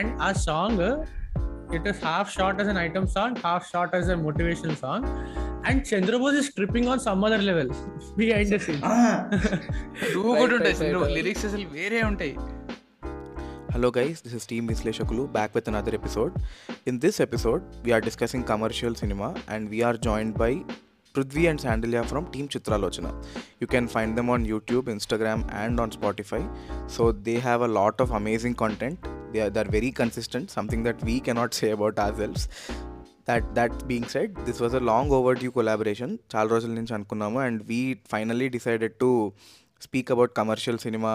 And a song it is half short as an item song half short as a motivational song and Chandrabose is tripping on some other level behind the scene too Right, కూడా right, ఉంటాయి right, right. Lyrics అసలు వేరే ఉంటాయి Hello guys, this is Team Visleshakulu back with another episode. In this episode, we are discussing commercial cinema and we are joined by Prithvi and Sandilya from Team Chitralochana. You can find them on YouTube, Instagram and on Spotify. So they have a lot of amazing content. They are they're very consistent, something that we cannot say about ourselves. that that being said this was a long overdue collaboration చాలా రోజుల నుంచి అనుకున్నాము and we finally decided to speak about commercial cinema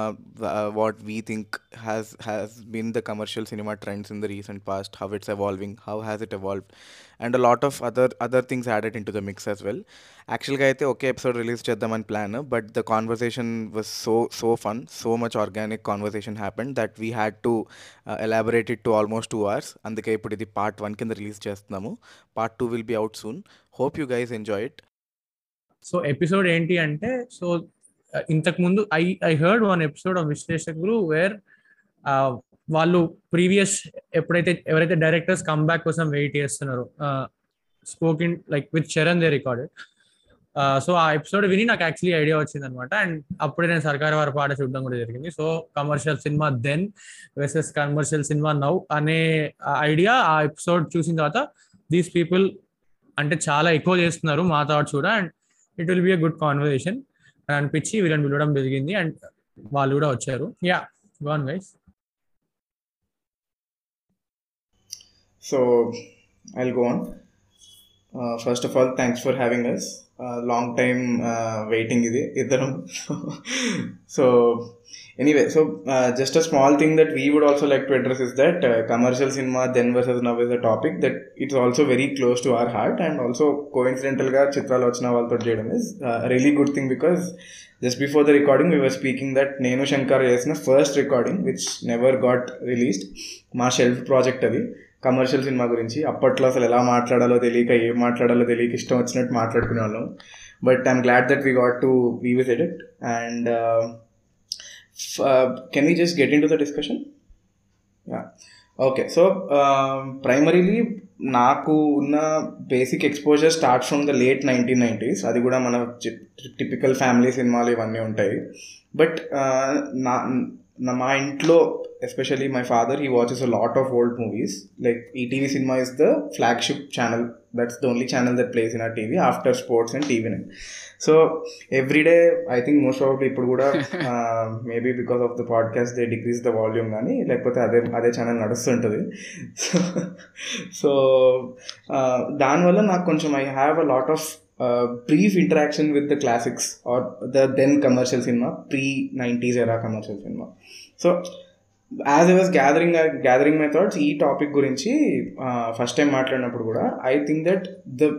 what we think has has been the commercial cinema trends in the recent past how it's evolving how has it evolved and a lot of other other things added in to the mix as well యాక్చువల్గా అయితే ఒకే episode release చేద్దామని plan but the conversation was so so fun so much organic conversation happened that we had to elaborate it to almost two hours అందుకే ఇప్పుడు ఇది part one కింద release చేస్తున్నాము part two will be out soon hope you guys enjoy it so episode ఏంటి అంటే so Uh, ఇంతకు ముందు I I heard one episode of విశ్లేషకులు వేర్ వాళ్ళు ప్రీవియస్ ఎప్పుడైతే ఎవరైతే డైరెక్టర్స్ కమ్బ్యాక్ కోసం వెయిట్ చేస్తున్నారో spoken like with Charan they recorded so ఆ ఎపిసోడ్ విని నాకు యాక్చువల్లీ ఐడియా వచ్చింది అనమాట అండ్ అప్పుడే నేను సర్కార్ వారి పాట చూడడం కూడా జరిగింది. So commercial cinema then versus commercial cinema now అనే uh, ఐడియా ఆ ఎపిసోడ్ చూసిన తర్వాత దీస్ పీపుల్ అంటే చాలా ఎక్కువ చేస్తున్నారు మా థాట్స్ కూడా. And it will be a good conversation అని అనిపించి వీళ్ళని పిలవడం జరిగింది. అండ్ వాళ్ళు కూడా వచ్చారు. Yeah gone guys so I gone first of all thanks for having us long time waiting ఇది ఇద్దరం. So anyway so just a small thing that we would also like to address is that commercial cinema then versus now is a topic that it's also very close to our heart and also కోఇన్సిడెంటల్గా చిత్రాలు వచ్చిన వాళ్ళతో చేయడం is really good thing because just before the recording we were speaking that నేను శంకర్ చేసిన first recording which never got released మా shelf project అది. Commercial cinema గురించి. అప్పట్లో అసలు ఎలా మాట్లాడాలో తెలియక ఏం మాట్లాడాలో తెలియక ఇష్టం వచ్చినట్టు మాట్లాడుకునే వాళ్ళం but I'm glad that we got to revisit it and can we just get in to the discussion okay so primarily నాకు ఉన్న basic exposure start from the late nineteen nineties అది కూడా మన టిపికల్ ఫ్యామిలీ సినిమాలు ఇవన్నీ ఉంటాయి. But uh, నా నా మా ఇంట్లో especially my father he watches a lot of old movies like ETV cinema is the flagship channel that's the only channel that plays in ఆ TV after sports and TV nine so everyday I think most of ఇప్పుడు కూడా maybe because of the podcast they decrease the volume కానీ లేకపోతే అదే అదే channel నడుస్తుంటుంది. So దానివల్ల నాకు కొంచెం I have a lot of brief interaction with the classics or the then commercial cinema pre nineties era commercial cinema so as I gathering gathering my thoughts ఈ topic గురించి first time మాట్లాడినప్పుడు కూడా I think that the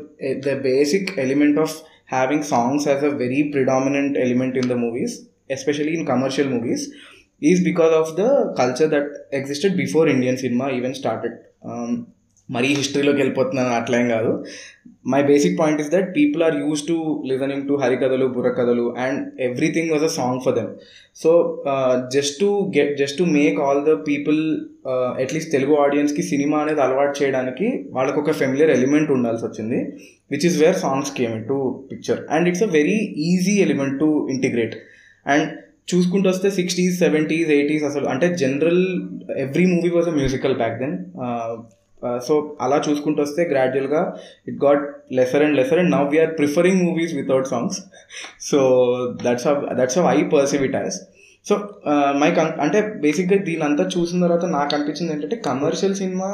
the basic element of having songs as a very predominant element in the movies especially in commercial movies is because of the culture that existed before Indian cinema even started మరీ హిస్టరీలోకి వెళ్ళిపోతున్నాను అట్లేం కాదు. My basic point is that people are use to listening to హరికథలు బుర్రకథలు and everything was a song for them so just to get just to make all the people at least Telugu ఆడియన్స్కి cinema అనేది అలవాటు చేయడానికి వాళ్ళకు ఒక familiar element ఉండాల్సి వచ్చింది which is where songs came to picture and it's a very easy element to integrate and చూసుకుంటూ వస్తే సిక్స్టీస్ సెవెంటీస్ ఎయిటీస్ అసలు అంటే general every movie was a musical back then so అలా చూసుకుంటూ వస్తే గ్రాడ్యువల్గా it got lesser and lesser and now we're preferring movies without songs so that's that's I perceive it as so my అంటే బేసిక్గా దీని అంతా చూసిన తర్వాత నాకు అనిపించింది ఏంటంటే commercial cinema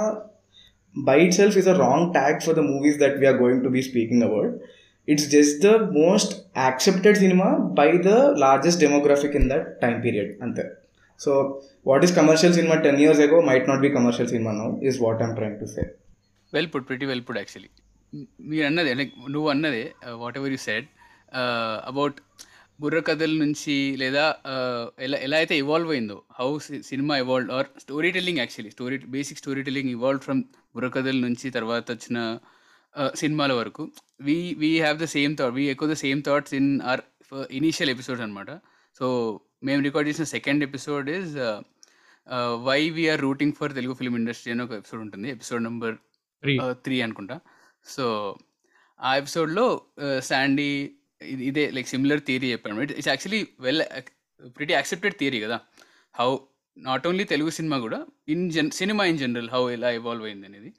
by itself is a wrong tag for the movies that we're going to be speaking about it's just the most accepted cinema by the largest demographic in that time period అంతే. So what is commercial cinema ten years ago might not be commercial cinema now is what I'm trying to say well put pretty well put actually మీరు అన్నదే like నువ్వు అన్నదే whatever you said about బుర్ర కథల నుంచి లేదా uh, ఎలా ఎలా అయితే ఇవాల్వ్ అయిందో how cinema evolve or story telling actually story basic story telling evolve from బుర్ర కథల నుంచి తర్వాత వచ్చిన uh, సినిమాల వరకు we we have the same thought we ఎక్కువ the same thoughts in our initial episodes అనమాట సో మేము రికార్డ్ చేసిన second episode is why we're rooting for Telugu film industry అని ఒక ఎపిసోడ్ ఉంటుంది. ఎపిసోడ్ నెంబర్ త్రీ త్రీ అనుకుంటా. So ఆ ఎపిసోడ్లో శాండీ ఇదే లైక్ సిమిలర్ థియరీ చెప్పాను. It's actually well pretty accepted theory కదా. How not only Telugu cinema కూడా in gen cinema in general how ఎలా ఇవాల్వ్ అయింది అనేది.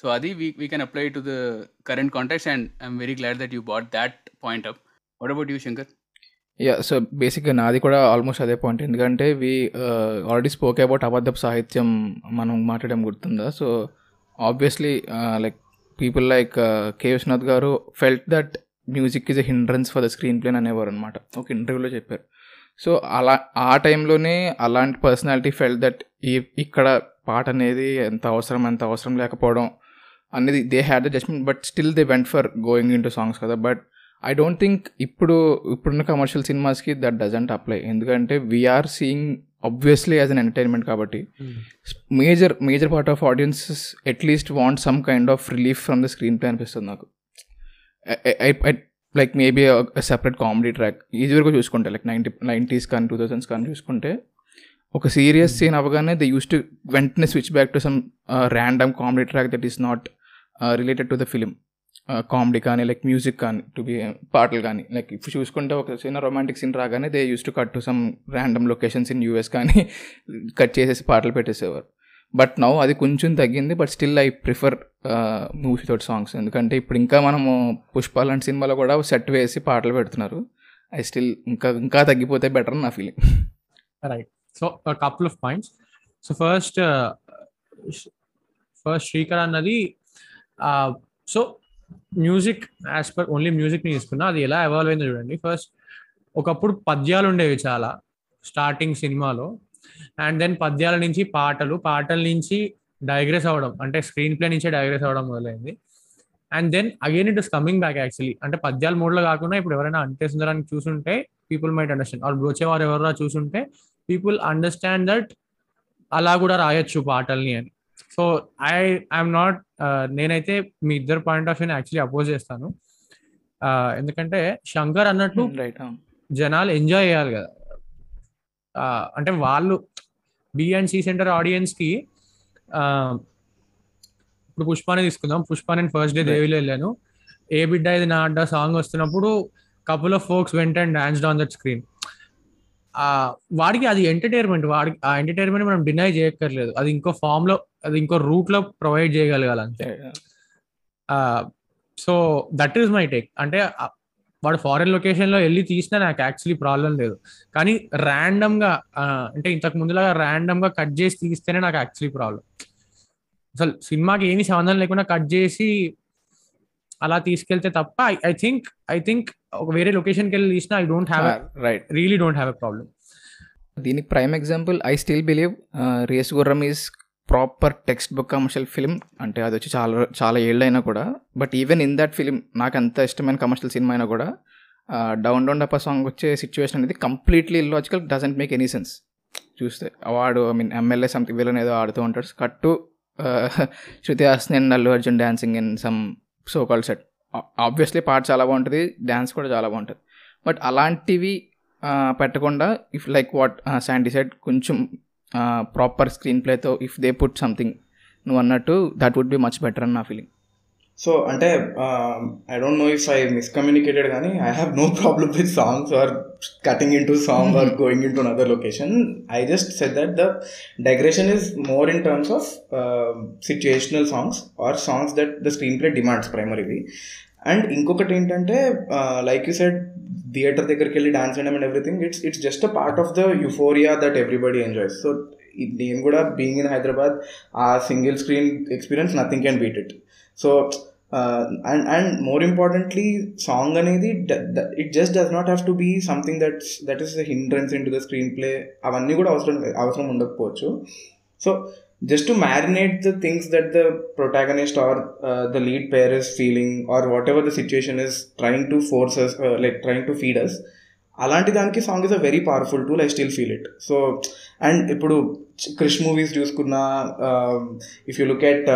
సో అది we we can apply to the current contacts and I'm very glad that you brought that point up what about you Shankar yeah so బేసిక్గా నాది కూడా almost అదే point ఎందుకంటే we already spoke about అబద్ధపు సాహిత్యం మనం మాట్లాడడం గుర్తుందా? So obviously like people like K Vishwanath garu felt that music is a hindrance for the screenplay అనేవారు అనమాట ఒక ఇంటర్వ్యూలో చెప్పారు. సో అలా ఆ టైంలోనే అలాంటి పర్సనాలిటీ ఫెల్ట్ దట్ ఈ ఇక్కడ పాట అనేది ఎంత అవసరం ఎంత అవసరం లేకపోవడం అనేది they had the judgement but still they went for going into songs కదా. బట్ ఐ డోంట్ థింక్ ఇప్పుడు ఇప్పుడున్న కమర్షియల్ సినిమాస్కి దట్ డజంట్ అప్లై ఎందుకంటే we're seeing obviously as an entertainment కాబట్టి major major part of audiences at least want some kind of relief from the screenplay అనిపిస్తుంది నాకు. Like maybe separate comedy track ఇది వరకు చూసుకుంటే లైక్ నైంటీ నైంటీస్ కానీ two thousands కానీ చూసుకుంటే ఒక సీరియస్ సీన్ అవ్వగానే దే యూస్ టు వెంటనే switch back to some random comedy track that is not related to the film comedy కానీ లైక్ మ్యూజిక్ కానీ టు బి పాటలు కానీ లైక్ ఇప్పుడు చూసుకుంటే ఒక చిన్న రొమాంటిక్ సీన్ రాగానే they used to cut to some random locations in US కానీ కట్ చేసేసి పాటలు పెట్టేసేవారు. బట్ నౌ అది కొంచెం తగ్గింది but still I prefer movie తోటి సాంగ్స్ ఎందుకంటే ఇప్పుడు ఇంకా మనము పుష్ప లాంటి సినిమాలో కూడా సెట్ వేసి పాటలు పెడుతున్నారు. ఐ స్టిల్ ఇంకా ఇంకా తగ్గిపోతే బెటర్ నా feeling right so couple of points so first first Srikar అన్నది so music as per only మ్యూజిక్ని తీసుకున్నా అది ఎలా ఎవాల్వ్ అయిందో చూడండి. ఫస్ట్ ఒకప్పుడు పద్యాలు ఉండేవి చాలా స్టార్టింగ్ సినిమాలో. అండ్ దెన్ పద్యాల నుంచి పాటలు పాటల నుంచి డైగ్రెస్ అవ్వడం అంటే స్క్రీన్ ప్లే నుంచే డైగ్రెస్ అవ్వడం మొదలైంది. And then again it is coming back actually అంటే పద్యాల మూడులో కాకుండా ఇప్పుడు ఎవరైనా అంటే సుందరాన్ని చూసుంటే పీపుల్ మైట్ అండర్స్టాండ్ వాళ్ళు బ్రోచేవారు ఎవరైనా చూసుంటే పీపుల్ అండర్స్టాండ్ దట్ అలా కూడా రాయొచ్చు పాటల్ని అని. సో ఐ ఐఎమ్ నాట్ నేనైతే మీ ఇద్దరు పాయింట్ ఆఫ్ వ్యూని యాక్చువల్లీ అపోజ్ చేస్తాను. ఎందుకంటే శంకర్ అన్నట్టు రైట్ జనాలు ఎంజాయ్ చేయాలి కదా. అంటే వాళ్ళు బి అండ్ సి సెంటర్ ఆడియన్స్కి ఇప్పుడు పుష్పాని తీసుకుందాం. పుష్ప నేను ఫస్ట్ డే దేవిలో వెళ్ళాను. ఏ బిడ్డ ఇది నా అడ్డ సాంగ్ వస్తున్నప్పుడు couple of folks went and dance on that screen వాడికి అది ఎంటర్టైన్మెంట్ వాడికి ఆ ఎంటర్టైన్మెంట్ మనం డినై చేయక్కర్లేదు. అది ఇంకో ఫామ్లో అది ఇంకో రూట్లో ప్రొవైడ్ చేయగలగాలి అంతే so that is my take అంటే వాడు ఫారెన్ లొకేషన్లో వెళ్ళి తీసినా నాకు యాక్చువల్లీ ప్రాబ్లం లేదు. కానీ ర్యాండమ్గా అంటే ఇంతకు ముందులాగా ర్యాండమ్గా కట్ చేసి తీస్తేనే నాకు యాక్చువల్లీ ప్రాబ్లం అసలు సినిమాకి ఏమి సంబంధం లేకుండా కట్ చేసి అలా తీసుకెళ్తే తప్ప ఐ థింక్ ఐ థింక్ ఒక వేరే లొకేషన్కి వెళ్ళి తీసినా I don't have right really don't have a problem దీనికి prime example I still believe Race Gurram is proper textbook commercial film అంటే అది వచ్చి చాలా చాలా ఏళ్ళైనా కూడా. But even in that film నాకు అంత ఇష్టమైన కమర్షియల్ సినిమా అయినా కూడా డౌన్ డౌన్ డప్ప సాంగ్ వచ్చే సిచ్యువేషన్ అనేది completely illogical doesn't make any sense చూస్తే వాడు ఐ మీన్ ఎమ్మెల్యే సంథింగ్ వీళ్ళని ఏదో ఆడుతూ ఉంటాడు. Cut Shruti Haasan and Allu Arjun dancing in some so call set. Obviously పాట చాలా బాగుంటుంది డ్యాన్స్ కూడా చాలా బాగుంటుంది. బట్ అలాంటివి పెట్టకుండా if like what Sandy said కొంచెం ప్రాపర్ స్క్రీన్ ప్లేతో ఇఫ్ దే పుట్ సంథింగ్ నువ్వు అన్నట్టు that would be much better అని నా ఫీలింగ్ సో అంటే I don't know if I miscommunicated కానీ I have no problem with songs or cutting into song or going into another location I just said that the decoration is more in terms of situational songs or songs that the screenplay demands primarily and ఇంకొకటి ఏంటంటే like you said theatre దగ్గరికి వెళ్ళి dance చేయడం and everything it's it's just a part of the euphoria that everybody enjoys so నేను కూడా being in Hyderabad ఆ single screen experience nothing can beat it so and and more importantly song అనేది it just does not have to be something that's that is the hindrance into the screenplay అవన్నీ కూడా అవసరం అవసరం ఉండకపోవచ్చు. So just to marinate the things that the protagonist or the lead pair is feeling or whatever the situation is trying to force us uh, like trying to అలాంటి దానికి song is a very powerful tool I still feel it so and ఇప్పుడు Krish movies చూసుకున్న if you look at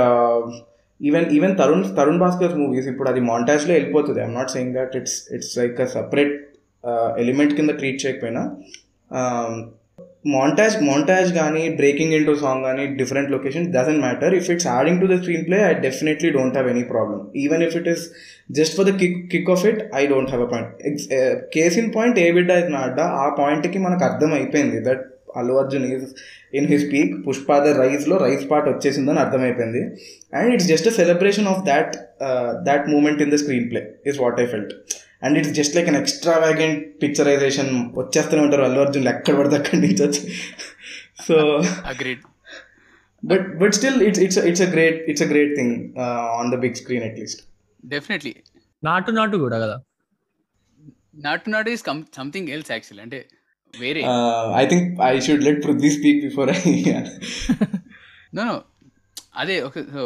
even even Tharun Tharun Bhaskar movies ఇప్పుడు అది మాంటాజ్లో వెళ్ళిపోతుంది. I'm not saying that it's it's like a separate element కింద treat చేయకపోయినా montage montage కానీ breaking in to song కానీ different location doesn't matter if it's adding to the screenplay I definitely don't have any problem even if it is just for the kick kick of it I don't have a point case in point Ey Bidda is not ఆ పాయింట్కి మనకు అర్థం అయిపోయింది that Allu Arjun is in his peak Pushpa the రైజ్లో rise part వచ్చేసిందని అర్థమైపోయింది. And it's just a celebration of that that moment in the screenplay is what I felt and it's just like an extravagant picturisation వచ్చేస్తూనే ఉంటారు అల్లు అర్జున్ ఎక్కడ పడితే అక్కడి నుంచి వచ్చి. So agreed but but still it's it's it's a great it's a great thing on the big screen at least definitely Naatu Naatu కూడా కదా? Not not is something else actually అంటే వేరే I think I should let Prithvi speak before I no no అదే ఒక so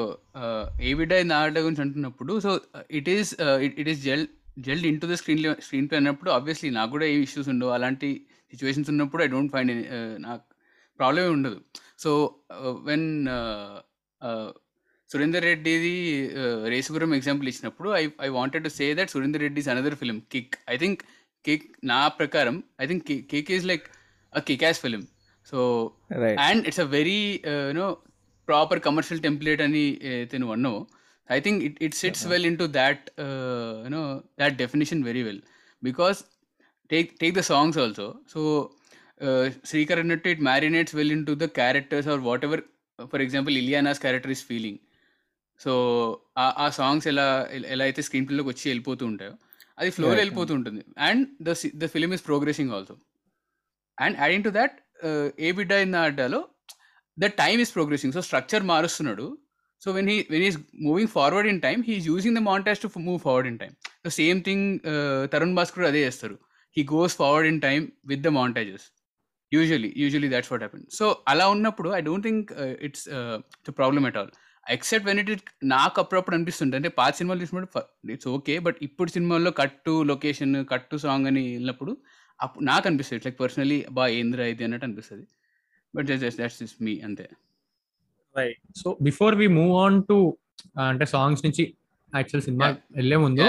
Ey Bidda నా ఆట గురించి అంటున్నప్పుడు so it is it is gel gelled into the screen screenplay అన్నప్పుడు ఆబ్వియస్లీ నాకు కూడా ఏ ఇష్యూస్ ఉండవు. అలాంటి సిచ్యువేషన్స్ ఉన్నప్పుడు ఐ డోంట్ ఫైండ్ నాకు ప్రాబ్లమే ఉండదు. సో వెన్ సురేందర్ రెడ్డిది రేసుగురం ఎగ్జాంపుల్ ఇచ్చినప్పుడు I I wanted to say that Surender Reddy is another film Kick I think Kick నా ప్రకారం I think Kick is like a kickass film so and it's a very you know proper commercial template అని అయితే నువ్వు అన్నావు. I think it it sits well into that you know that definition very well because take take the songs also so Srikar అన్నట్టు it marinates well into the characters or whatever for example Ileana's character is feeling so ఆ songs ఎలా ఎలా అయితే screen ప్లేలోకి వచ్చి వెళ్ళిపోతూ ఉంటాయో అది ఫ్లోలో Right. వెళ్ళిపోతూ ఉంటుంది and the the film is progressing also and adding to that Ey Bidda in అడ్డాలో the time is progressing so structure మారుస్తున్నాడు. So when he when is moving forward in time he's using the montage to move forward in time so same thing Tharun Bhaskar అదే చేస్తారు. He goes forward in time with the montages usually usually that's what happen so అలా ఉన్నప్పుడు I don't think it's the problem at all except when it it నాకు అప్పుడప్పుడు అనిపిస్తుంది అంటే పాత సినిమాలు చూసినప్పుడు ఇట్స్ ఓకే బట్ ఇప్పుడు సినిమాల్లో కట్టు లొకేషన్ కట్టు సాంగ్ అని వెళ్ళినప్పుడు అప్పుడు నాకు అనిపిస్తుంది. లైక్ పర్సనలీ బా ఏంద్రా ఇది అన్నట్టు అనిపిస్తుంది. బట్ దట్స్ ఇస్ మీ అంతే. Right so before we move on to అంటే సాంగ్స్ నుంచి యాక్చువల్ సినిమా. వెళ్ళే ముందు.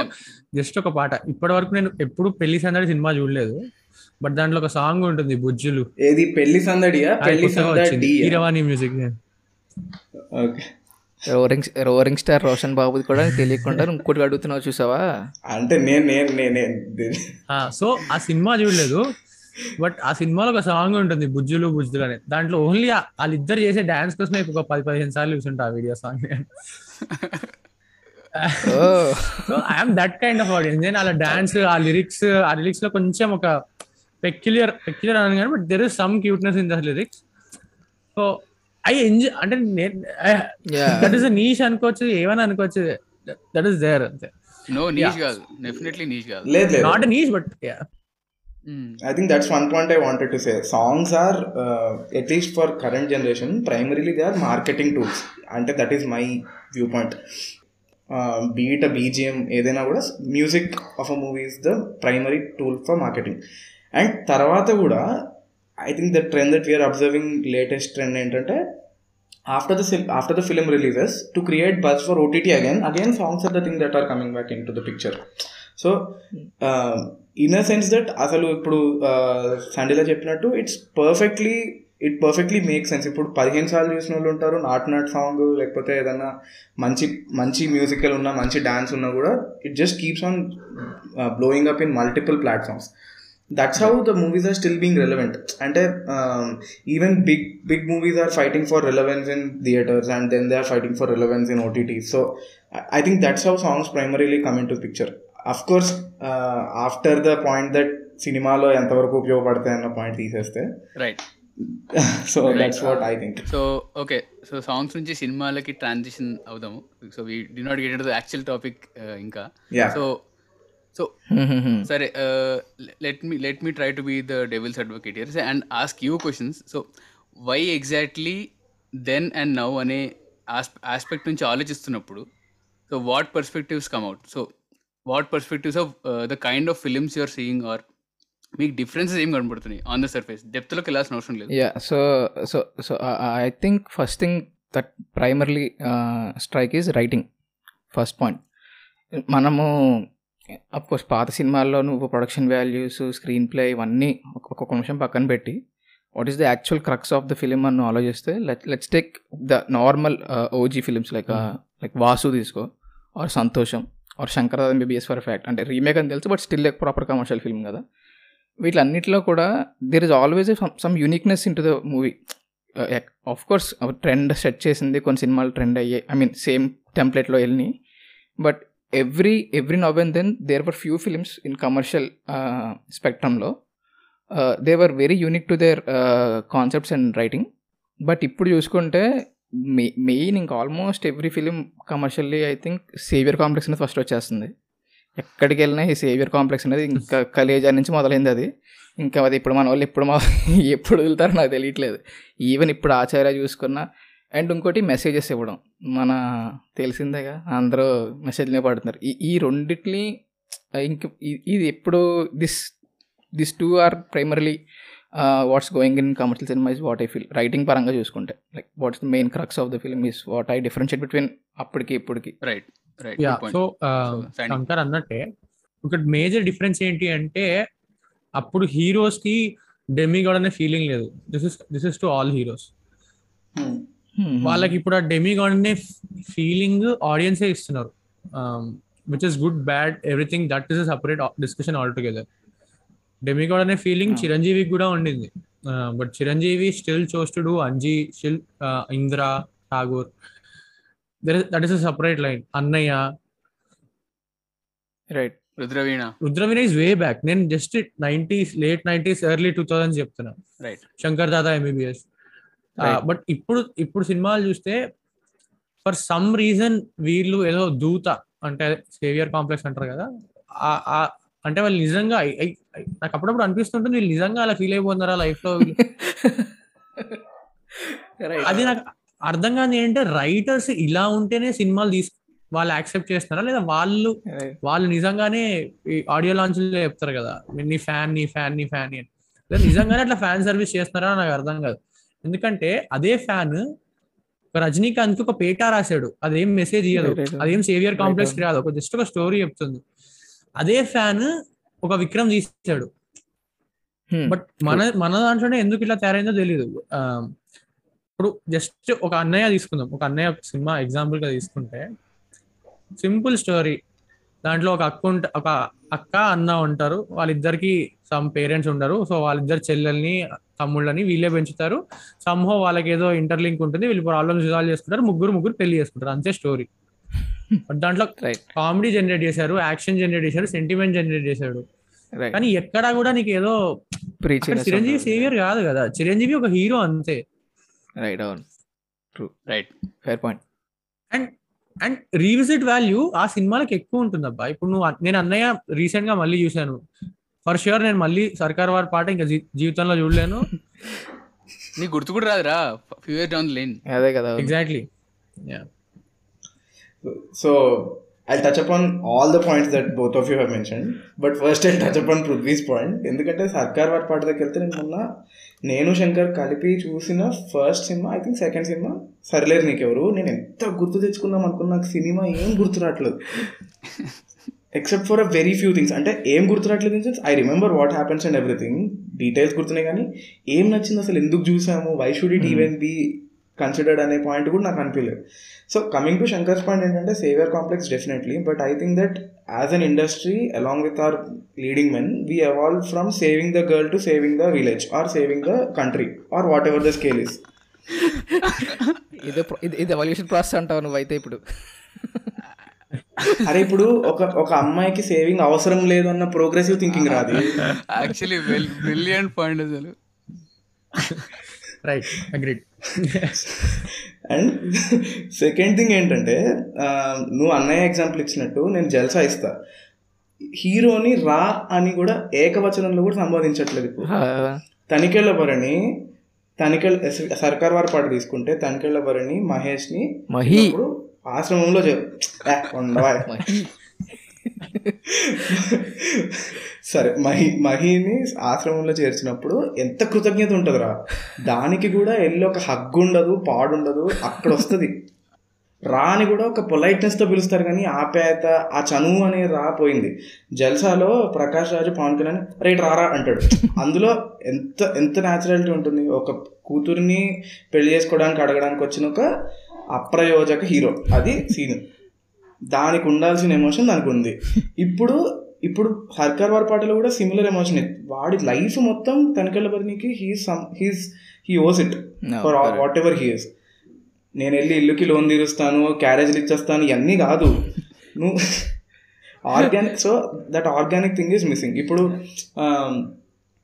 జస్ట్ ఒక పాట. ఇప్పటి వరకు నేను ఎప్పుడు పెళ్ళి సందడి సినిమా చూడలేదు. బట్ దాంట్లో ఒక సాంగ్ ఉంటుంది బుజ్జులు. ఏది? పెళ్ళి సందడియా? Pelli Sandadi Keeravani music okay roaring roaring star Roshan బాబుది కూడా తెలియకుండా ఇంకోటి అడుగుతున్నావు చూసావా? అంటే నేను నేను నేను సో ఆ సినిమా చూడలేదు బట్ ఆ సినిమాలో ఒక సాంగ్ ఉంటుంది బుజ్జులు బుజ్జులు అని. దాంట్లో ఓన్లీ వాళ్ళిద్దరు చేసే డాన్స్ కోసమే ఒక పది పదిహేను సార్లు చూసుంటా ఆ video song I'm that kind of audience. నేను అలా డాన్స్ ఆ లిరిక్స్ ఆ లిరిక్స్లో కొంచెం ఒక పెక్యులర్ పెక్యులర్ అని కానీ but there is some cuteness in the lyrics so I enjoy అంటే. దట్ ఈస్ నీష్ అనుకోవచ్చు ఏమని అనుకోవచ్చు దట్ ఈస్ దేర్ అంతే నో నీష్ కాదు డెఫినెట్లీ నీష్ కాదు లేదు లేదు not niche but I think that's one point I wanted to say. Songs are, uh, at least for current generation, primarily they are marketing tools. అంటే that is my viewpoint. Uh, be it a BGM, ఏదైనా కూడా music of a movie is the primary tool for marketing and తర్వాత కూడా I think the trend that we're observing latest trend ఏంటంటే after the after the film releases to create buzz for OTT again again songs are the thing that are coming back into the picture so in a sense that అసలు ఇప్పుడు సండేలో చెప్పినట్టు it's perfectly it perfectly make sense ఇప్పుడు పదిహేను సార్లు చూసిన వాళ్ళు ఉంటారు నాట్ నాట్ సాంగ్ లేకపోతే ఏదన్నా మంచి మంచి మ్యూజికల్ ఉన్నా మంచి డ్యాన్స్ ఉన్నా కూడా it just keeps on blowing up in multiple platforms That's how the movies are still being relevant అంటే even big big movies are fighting for relevance in theatres and then they are fighting for relevance in OTT so I think that's how songs primarily come in to picture of course after the point that సినిమాలో ఎంతవరకు ఉపయోగపడతాయి అన్న point తీసేస్తే right so that's what I think so okay so songs నుంచి సినిమాలకి transition అవుదాము so we did not get the actual topic ఇంకా Yeah. So so సరే let me let me try to be the devil's advocate years and ask you questions so why exactly then and now అనే aspect నుంచి ఆలోచిస్తున్నప్పుడు so what perspectives come out so what perspectives of the kind of films you're seeing or మీకు differences ఏం కనబడుతున్నాయి on the surface డెప్త్లోకి వెళ్ళాల్సిన అవసరం లేదు. Yeah so so so I think first thing that primarily strike is writing first point మనము course పాత సినిమాల్లో నువ్వు ప్రొడక్షన్ వాల్యూస్ స్క్రీన్ ప్లే ఇవన్నీ ఒక్కొక్క నిమిషం పక్కన పెట్టి what is the actual crux of the film అని ఆలోచిస్తే let let's take the normal OG films like like Vasu తీసుకో or Santosham or Shankar MBBS for fact అంటే రీమేక్ అని తెలుసు but still like proper commercial film కదా. వీటిలన్నిటిలో కూడా there is always some uniqueness into the movie of course trend set చేసింది కొన్ని సినిమాలు ట్రెండ్ అయ్యాయి. ఐ మీన్ సేమ్ టెంప్లెట్లో వెళ్ళినాయి. But every every now and then there were few films in commercial స్పెక్ట్రమ్లో they were very unique to their concepts and writing but ఇప్పుడు చూసుకుంటే మె main ఇంకా almost every film commercially I think saviour complex అనేది first వచ్చేస్తుంది. ఎక్కడికి వెళ్ళినా ఈ saviour complex అనేది ఇంకా కలేజా నుంచి మొదలైంది అది. ఇంకా అది ఇప్పుడు మన వాళ్ళు ఎప్పుడు ఎప్పుడు వదులుతారో నాకు తెలియట్లేదు. ఈవెన్ ఇప్పుడు ఆచార్య చూసుకున్నా అండ్ ఇంకోటి మెసేజెస్ ఇవ్వడం. మన తెలిసిందేగా అందరూ మెసేజ్లే పడుతున్నారు. ఈ ఈ రెండిట్ని ఇంక ఇది ఎప్పుడు this this two are primarily what's going in commercial cinema is what I feel writing పరంగా చూసుకుంటే like what's the main crux of the film is what I differentiate between అప్పటికి ఇప్పటికి రైట్ రైట్ సో. శంకర్ అన్నట్టే ఒక major difference ఏంటి అంటే అప్పుడు హీరోస్కి డెమిగాడ్ అనే ఫీలింగ్ లేదు. This is this is to all heroes వాళ్ళకి ఇప్పుడు ఆ డెమిగాడ్ అనే ఫీలింగ్ ఆడియన్సే ఇస్తున్నారు. Which is good bad everything that is separate discussion all together demigod అనే ఫీలింగ్ Hmm. చిరంజీవికి కూడా ఉండింది. But Chiranjeevi still chose to do Anji still Indra Tagore that is a separate line Annayya right Rudraveena Rudraveena is way back నేను just nineties late nineties early two thousand చెప్తున్నా. Right Shankar Dada MBBS. But ఇప్పుడు ఇప్పుడు సినిమాలు చూస్తే for some reason వీళ్ళు ఏదో దూత అంటే సేవియర్ కాంప్లెక్స్ అంటారు కదా అంటే వాళ్ళు నిజంగా నాకు అప్పుడప్పుడు అనిపిస్తుంటుంది వీళ్ళు నిజంగా అలా ఫీల్ అయిపోతున్నారా లైఫ్లో అది నాకు అర్థం కాదు ఏంటంటే రైటర్స్ ఇలా ఉంటేనే సినిమాలు తీసు వాళ్ళు యాక్సెప్ట్ చేస్తున్నారా? లేదా వాళ్ళు వాళ్ళు నిజంగానే ఆడియో లాంచ్లో చెప్తారు కదా నీ ఫ్యాన్ నీ ఫ్యాన్ నీ ఫ్యాన్ అని. లేదా నిజంగానే అట్లా ఫ్యాన్ సర్వీస్ చేస్తున్నారా? నాకు అర్థం కాదు. ఎందుకంటే అదే ఫ్యాన్ రజనీకాంత్ ఒక పేటా రాశాడు. అదేం మెసేజ్ ఇయ్యదు. అదేం సేవియర్ కాంప్లెక్స్. కాదు ఒక జస్ట్ ఒక స్టోరీ చెప్తుంది. అదే ఫ్యాన్ ఒక విక్రమ్ తీసాడు బట్ మన మన దాంట్లోనే ఎందుకు ఇట్లా తయారైందో తెలియదు ఇప్పుడు జస్ట్ ఒక అన్నయ్య తీసుకుందాం. ఒక అన్నయ్య సినిమా ఎగ్జాంపుల్గా తీసుకుంటే సింపుల్ స్టోరీ దాంట్లో ఒక అక్క ఉంట ఒక అక్క అన్న ఉంటారు. వాళ్ళిద్దరికి సమ్ పేరెంట్స్ ఉండరు. సో వాళ్ళిద్దరు చెల్లెల్ని తమ్ముళ్ళని వీళ్ళే పెంచుతారు. సంహో వాళ్ళకి ఏదో ఇంటర్లింక్ ఉంటుంది. వీళ్ళు ప్రాబ్లమ్స్ రిజాల్వ్ చేసుకుంటారు. ముగ్గురు ముగ్గురు పెళ్ళి చేసుకుంటారు. అంతే స్టోరీ దాంట్లో కామెడీ జనరేట్ చేశారు. యాక్షన్ జనరేట్ చేశారు. సెంటిమెంట్ జనరేట్ చేశాడు. కానీ ఎక్కడా కూడా నీకు ఏదో చిరంజీవి సేవియర్ కాదు కదా. చిరంజీవి ఒక హీరో అంతే. రైట్ అవును. Right fire point and and revisit value ఆ సినిమాలకు ఎక్కువ ఉంటుంది అబ్బా ఇప్పుడు నువ్వు నేను అన్నయ్య రీసెంట్గా మళ్ళీ చూశాను. ఫర్ ష్యూర్ నేను మళ్ళీ సర్కార్ వారి పాట ఇంకా జీవితంలో చూడలేను. నీకు గుర్తు కూడా రాదురా. ఫ్యూ ఇయర్స్ డౌన్ లేన్ అదే కదా. Exactly So I'll touch upon all the points that both of you have mentioned. But first I'll touch upon Prithvi's point. ఎందుకంటే సర్కార్ వారి పాట దగ్గరికి వెళ్తే నేను మొన్న నేను శంకర్ కలిపి చూసిన first cinema I think second cinema Sarileru నీకెవరు. నేను ఎంత గుర్తు తెచ్చుకుందాం అనుకున్న నాకు సినిమా ఏం గుర్తురావట్లేదు except for a very few things అంటే ఏం గుర్తు రావట్లేదు in sense I remember what happens and everything details గుర్తున్నాయి కానీ ఏం నచ్చింది అసలు ఎందుకు చూసాము why should it even be considered అనే పాయింట్ కూడా నాకు అనిపించలేదు. So coming to Shankar's point ఏంటంటే saviour complex definitely but I think that as an industry along with our leading men we evolve from saving the girl to saving the village or saving the country or whatever the scale is ఇదే evolution process అంటావు నువ్వు అయితే ఇప్పుడు. అరే ఇప్పుడు ఒక ఒక అమ్మాయికి సేవింగ్ అవసరం లేదు అన్న ప్రోగ్రెసివ్ థింకింగ్ రాదు. యాక్చువల్లీ వెల్ బ్రిలియంట్ పాయింట్ అసలు. Right agreed and second thing ఏంటంటే నువ్వు అన్నయ్య ఎగ్జాంపుల్ ఇచ్చినట్టు నేను జల్సా ఇస్తా. హీరోని రా అని కూడా ఏకవచనంలో కూడా సంబోధించట్లేదు ఇప్పుడు. తనికెళ్ళ భరణి తనికెళ్ళ సర్కార్ వారి పాట తీసుకుంటే తనికెళ్ళ భరణి మహేష్ని మహి. ఆశ్రమంలో చెప్ ఏ, ఉండవా? సరే మహి మహిని ఆశ్రమంలో చేర్చినప్పుడు ఎంత కృతజ్ఞత ఉంటుందిరా? దానికి కూడా వెళ్ళి ఒక హగ్గు ఉండదు పాడుండదు అక్కడ వస్తుంది రా అని కూడా ఒక పొలైట్నెస్తో పిలుస్తారు కానీ ఆప్యాయత ఆ చనువు అనే రా పోయింది. జల్సాలో ప్రకాష్ రాజు పవన్ కళ్యాణ్ రేట్ రారా అంటాడు. అందులో ఎంత ఎంత న్యాచురాలిటీ ఉంటుంది? ఒక కూతుర్ని పెళ్ళి చేసుకోవడానికి అడగడానికి వచ్చిన ఒక అప్రయోజక హీరో. అది సీన్. దానికి ఉండాల్సిన ఎమోషన్ దానికి ఉంది. ఇప్పుడు ఇప్పుడు హర్కర్ వార్ పాటలో కూడా సిమిలర్ ఎమోషన్ వాడి లైఫ్ మొత్తం తనకెళ్ళ బరికి he's some he's he owes it for. Whatever he is నేను వెళ్ళి ఇల్లుకి లోన్ తీరుస్తాను క్యారేజ్లు ఇచ్చేస్తాను ఇవన్నీ కాదు. నువ్వు organic so that organic thing is missing ఇప్పుడు um,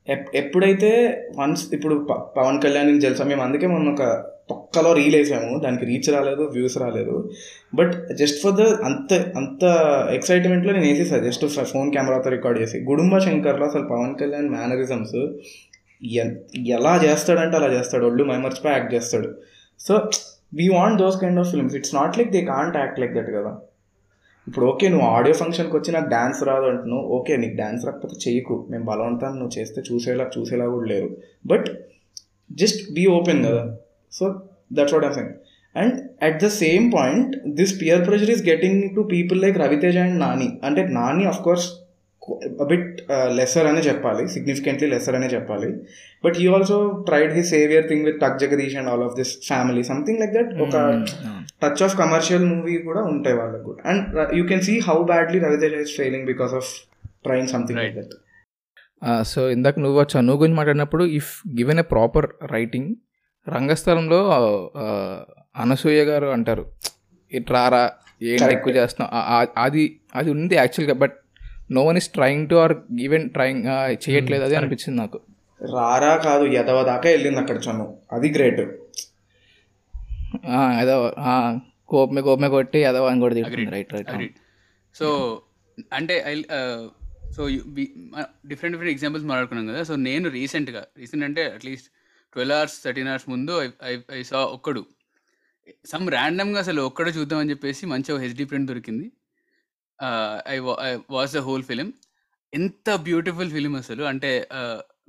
ఎప్- ఎప్పుడైతే వన్స్ ఇప్పుడు పవన్ కళ్యాణ్ తెలుసా మేము అందుకే మొన్న ఒక పక్కలో రీల్ వేసాము. దానికి రీచ్ రాలేదు వ్యూస్ రాలేదు. బట్ జస్ట్ ఫర్ ద అంత అంత ఎక్సైట్మెంట్లో నేను వేసేసా. జస్ట్ ఫోన్ కెమెరాతో రికార్డ్ చేసి. గుడుంబ శంకర్లో అసలు పవన్ కళ్యాణ్ మేనరిజమ్స్ ఎలా చేస్తాడంటే అలా చేస్తాడు. ఒళ్ళు మైమర్చిపోయి యాక్ట్ చేస్తాడు. So we want those kind of films it's not like they can't act like that కదా. ఇప్పుడు ఓకే నువ్వు ఆడియో ఫంక్షన్కి వచ్చి నాకు డ్యాన్స్ రాదు అంటున్నావు. ఓకే నీకు డ్యాన్స్ రాకపోతే చేయకు. మేము బలవంతాన్ని నువ్వు చేస్తే చూసేలా చూసేలా కూడా లేరు. బట్ జస్ట్ బీ ఓపెన్ కదా. So that's what I'm saying and at the same point this peer pressure is getting to people like Ravi Teja and Nani అంటే Nani of course bit lesser అనే చెప్పాలి significantly lesser అనే చెప్పాలి. But he also tried he saviour thing with tuck Jagadish and all of this family something like that ఒక touch of commercial movie కూడా ఉంటాయి వాళ్ళకు. కూడా and you can see how badly Ravi Teja is failing because of trying something like. That so ఇందాక నువ్వు చనువు గురించి మాట్లాడినప్పుడు if given a proper writing రంగస్థలంలో Anasuya garu అంటారు. ఇట్ రారా ఏంటి. ఎక్కువ ఆ- అది అది ఉంది యాక్చువల్గా but no one is trying to or given trying చేయట్లేదు అది అనిపించింది నాకు. రారా కాదు ఎదవ దాకా వెళ్ళింది అక్కడ చను అది గ్రేట్ ఆ, ఏదో ఆ, కోపమే కోపమే కొట్టి ఏదో అని కూడా తిడుతుంది. రైట్ రైట్ సో అంటే I so different different examples మాట్లాడుకున్నాం కదా. సో నేను రీసెంట్గా రీసెంట్ అంటే at least twelve hours thirteen hours ముందు ఐ సా ఒక్కడు. సమ్ ర్యాండమ్గా అసలు ఒక్కడు చూద్దామని చెప్పేసి మంచిగా హెచ్డి ప్రింట్ దొరికింది. I watch the whole film ఎంత బ్యూటిఫుల్ ఫిలిం అసలు. అంటే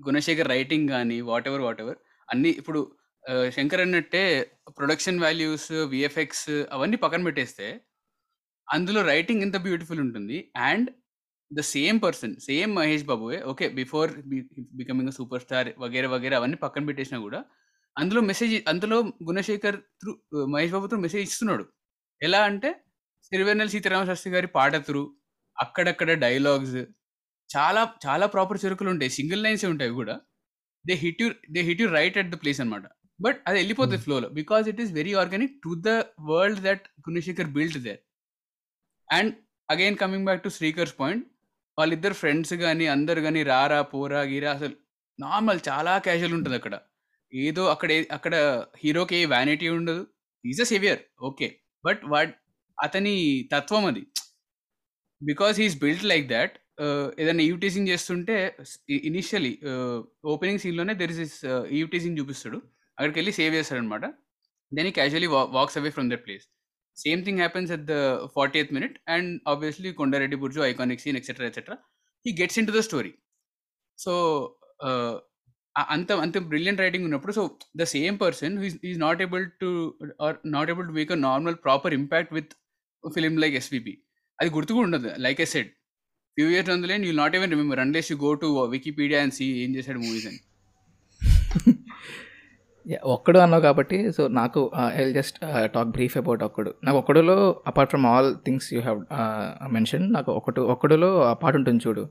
గుణశేఖర్ రైటింగ్ కానీ వాట్ ఎవర్ వాట్ ఎవర్ అన్నీ ఇప్పుడు శంకర్ అన్నట్టే ప్రొడక్షన్ వాల్యూస్ విఎఫ్ఎక్స్ అవన్నీ పక్కన పెట్టేస్తే అందులో రైటింగ్ ఎంత బ్యూటిఫుల్ ఉంటుంది. And the same person same Mahesh బాబువే. Okay before becoming super star వగేరే వగేరే అవన్నీ పక్కన పెట్టేసినా కూడా అందులో మెసేజ్ అందులో Gunasekhar through Mahesh Babu through message ఇస్తున్నాడు. ఎలా అంటే సిరివెన్నెల సీతారామ శాస్త్రి గారి పాట త్రూ అక్కడక్కడ డైలాగ్స్ చాలా చాలా ప్రాపర్ చెరుకులు ఉంటాయి. సింగిల్ లైన్స్ ఉంటాయి కూడా. They hit you they hit you right at the place అనమాట బట్ అది వెళ్ళిపోతుంది ఫ్లోలో. Because it is very organic to the world that Gunasekhar built there. And again coming back to Srikar's point వాళ్ళిద్దరు friends కానీ అందరు కానీ రారా పోరా గీరా అసలు నార్మల్ చాలా క్యాజువల్ ఉంటుంది అక్కడ. ఏదో అక్కడ ఏ- అక్కడ హీరోకి ఏ వ్యానిటీ ఉండదు. Is a saviour okay. But what అతని తత్వం అది. Because he's built like that ఏదైనా ఈవ్ టీసింగ్ చేస్తుంటే initially opening సీన్లోనే there is is eve teasing చూపిస్తాడు. అక్కడికి వెళ్ళి సేవ్ చేస్తాడు అనమాట then he casually walks away from that place same thing happens at the forty eighth minute and obviously Kondareddy Burju iconic scene etcetera etcetera he gets into the story so అంత అంత brilliant writing ఉన్నప్పుడు so the same person is not able to or not able to make a normal proper impact with film like SVP అది గుర్తు కూడా ఉండదు like I said few years అందులో you not even remember unless you go to Wikipedia and see ఏం చేశాడు movies అని. Yeah, ఒక్కడు అన్నావు కాబట్టి సో నాకు I just talk brief about Okkadu. నాకు ఒక్కడులో apart from all things you have mention నాకు ఒకటి ఒక్కడులో ఆ పాట ఉంటుంది చూడు.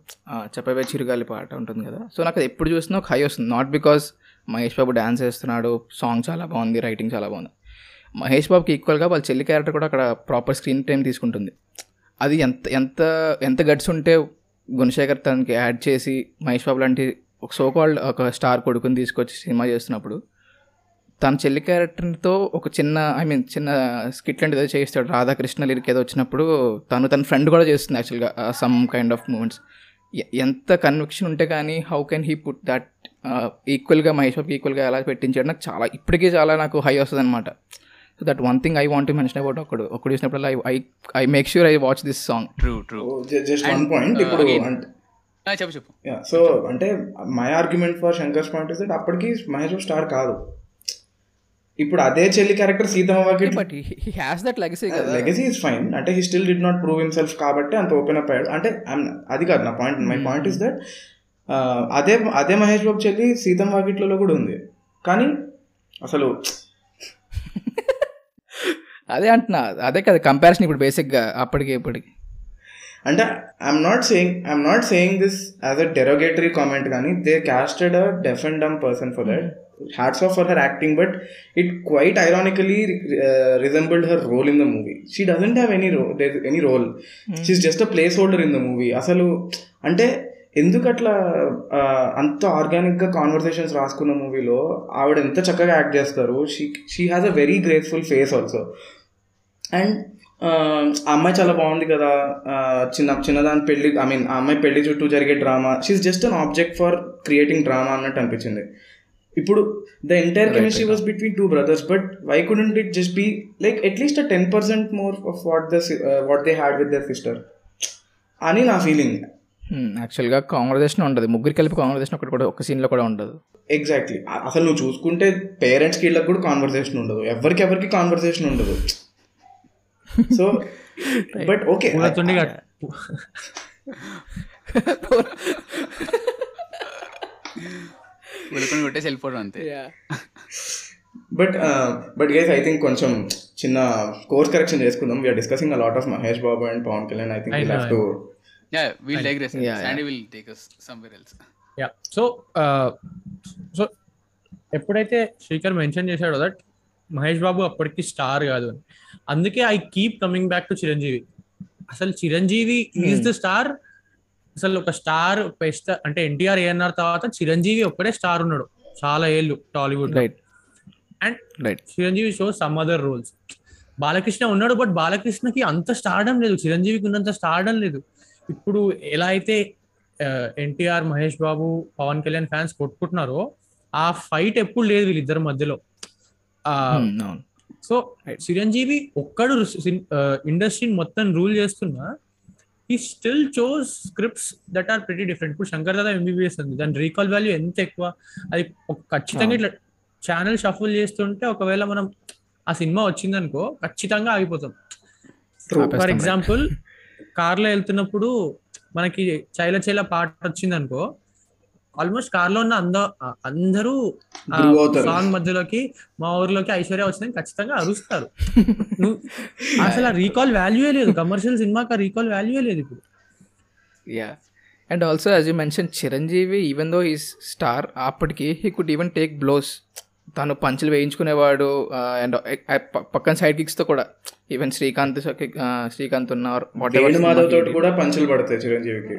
చెప్పవే చిరుగాలి పాట ఉంటుంది కదా. సో నాకు అది ఎప్పుడు చూసినా ఒక హై వస్తుంది. Not because Mahesh Babu dance చేస్తున్నాడు సాంగ్ చాలా బాగుంది రైటింగ్ చాలా బాగుంది. మహేష్ బాబుకి ఈక్వల్గా వాళ్ళ చెల్లి క్యారెక్టర్ కూడా అక్కడ ప్రాపర్ స్క్రీన్ టైం తీసుకుంటుంది. అది ఎంత ఎంత ఎంత గట్స్ ఉంటే గుణశేఖర్ తనకి యాడ్ చేసి మహేష్ బాబు లాంటి ఒక సో కాల్డ్ ఒక స్టార్ కొడుకుని తీసుకొచ్చి సినిమా చేస్తున్నప్పుడు తన చెల్లి క్యారెక్టర్తో ఒక చిన్న ఐ మీన్ చిన్న స్కిట్ లాంటిది ఏదో చేస్తాడు రాధాకృష్ణ లిరిక్ ఏదో వచ్చినప్పుడు తను తన ఫ్రెండ్ కూడా చేస్తుంది యాక్చువల్గా సమ్ కైండ్ ఆఫ్ మూమెంట్స్. ఎంత కన్విక్షన్ ఉంటే కానీ how can he put that ఈక్వల్గా మహేష్ బాబుకి ఈక్వల్గా ఎలా పెట్టించాడు నాకు చాలా ఇప్పటికీ చాలా నాకు హై వస్తుంది అనమాట so that one thing I want to mention about Okkadu Okkadu చూసినప్పుడు I I make sure I watch this song. True true just one point ఇప్పుడు అంటే చెప్పు చెప్పు. సో అంటే my argument for Shankar's point is that అప్పటికి Mahesh Babu star కాదు. ఇప్పుడు అదే చెల్లి character Seethamma Vakit. But he has that legacy legacy is fine అంటే he still did not prove himself కాబట్టి అంత ఓపెన్ అప్ అయ్యాడు. అంటే అది కాదు నా point my point is that అదే అదే మహేష్ బాబు చెల్లి సీతం వాకిట్లలో కూడా ఉంది. కానీ అసలు అదే అంటున్నా. అదే కదా కంపారిజన్ ఇప్పుడు బేసిక్గా అప్పటికి ఇప్పటికి. అంటే I'm not saying I'm not saying this as a derogatory comment కానీ they casted a deaf and dumb person for that hats off for her acting but it quite ironically resembled her role in the movie she doesn't have any role any role she's just a placeholder in the movie అసలు అంటే ఎందుకు అట్లా అంత ఆర్గానిక్గా conversations రాసుకున్న మూవీలో ఆవిడ ఎంత చక్కగా యాక్ట్ చేస్తారు. She she has a very graceful face also and ఆ అమ్మాయి చాలా బాగుంది కదా. చిన్న చిన్నదాని పెళ్ళి ఐ మీన్ ఆ అమ్మాయి పెళ్ళి చుట్టూ జరిగే drama she's just an object for creating drama అన్నట్టు అనిపించింది. ఇప్పుడు the entire chemistry was between two brothers but why couldn't it just be like at least a ten percent more of what the what they had with their sister అని నా feeling యాక్చువల్గా కాంగ్రెసేషన్ ఉండదు. ముగ్గురు కలిపి కాంగ్రెసేషన్ ఒకటి కూడా ఒక సీన్లో కూడా ఉండదు. ఎగ్జాక్ట్లీ అసలు నువ్వు చూసుకుంటే పేరెంట్స్కి వీళ్ళకి కూడా కాన్వర్సేషన్ ఉండదు. ఎవరికి ఎవరికి కాన్వర్సేషన్ ఉండదు సో బట్ ఓకే పూలతుండి ఉలుకొని కొట్టేసి వెళ్ళిపోవడం అంతే. But but guys I think కొంచెం చిన్న కోర్స్ కరెక్షన్ చేసుకుందాం. We're discussing a lot of Mahesh Babu and Pawan Kalyan I think I will have to yeah will digress. Sandy will take us somewhere else. Yeah so so ఎప్పుడైతే Srikar mention చేశాడో that Mahesh Babu అప్పటికి star కాదు అని. అందుకే I keep coming back to Chiranjeevi. అసలు Chiranjeevi is the star అసలు ఒక star best అంటే ఎన్టీఆర్ ఏఎన్ఆర్ తర్వాత చిరంజీవి ఒక్కడే స్టార్ ఉన్నాడు చాలా ఏళ్ళు Tollywood right and right Chiranjeevi show some other roles. Balakrishna ఉన్నాడు బట్ బాలకృష్ణకి అంత స్టార్డం లేదు. చిరంజీవికి ఉన్నంత స్టార్డం లేదు. ఇప్పుడు ఎలా అయితే ఎన్టీఆర్ మహేష్ బాబు పవన్ కళ్యాణ్ ఫ్యాన్స్ కొట్టుకుంటున్నారో ఆ ఫైట్ ఎప్పుడు లేదు వీళ్ళిద్దరి మధ్యలో. అవును. సో చిరంజీవి ఒక్కడు ఇండస్ట్రీని మొత్తం రూల్ చేస్తున్నా ఈ still chose scripts that are pretty different ఇప్పుడు శంకర్ దాదా ఎంబీబీఎస్ ఉంది. దాని రీకాల్ వాల్యూ ఎంత ఎక్కువ? అది ఖచ్చితంగా ఇట్లా ఛానల్ షఫుల్ చేస్తుంటే ఒకవేళ మనం ఆ సినిమా వచ్చిందనుకో ఖచ్చితంగా ఆగిపోతాం. ఫర్ ఎగ్జాంపుల్ కార్లో వెళ్తున్నప్పుడు మనకి చైల చైల పాట వచ్చింది అనుకో ఆల్మోస్ట్ కార్లో ఉన్న అంద అందరూ. సాంగ్ మధ్యలోకి మా ఊర్లోకి ఐశ్వర్య వచ్చిందని ఖచ్చితంగా అరుస్తారు. అసలు ఆ రీకాల్ వాల్యూయే లేదు. కమర్షియల్ సినిమాకి రీకాల్ వాల్యూయే లేదు ఇప్పుడు. Yeah and also as you mention Chiranjeevi even though is star అప్పటికి he could even take blows తను పంచులు వేయించుకునేవాడు అండ్ పక్కన సైడ్ కిక్స్తో కూడా. ఈవెన్ శ్రీకాంత్ శ్రీకాంత్ ఉన్నారు వేణు మాధవ్ తోటి కూడా పంచులు పడతాయి చిరంజీవికి.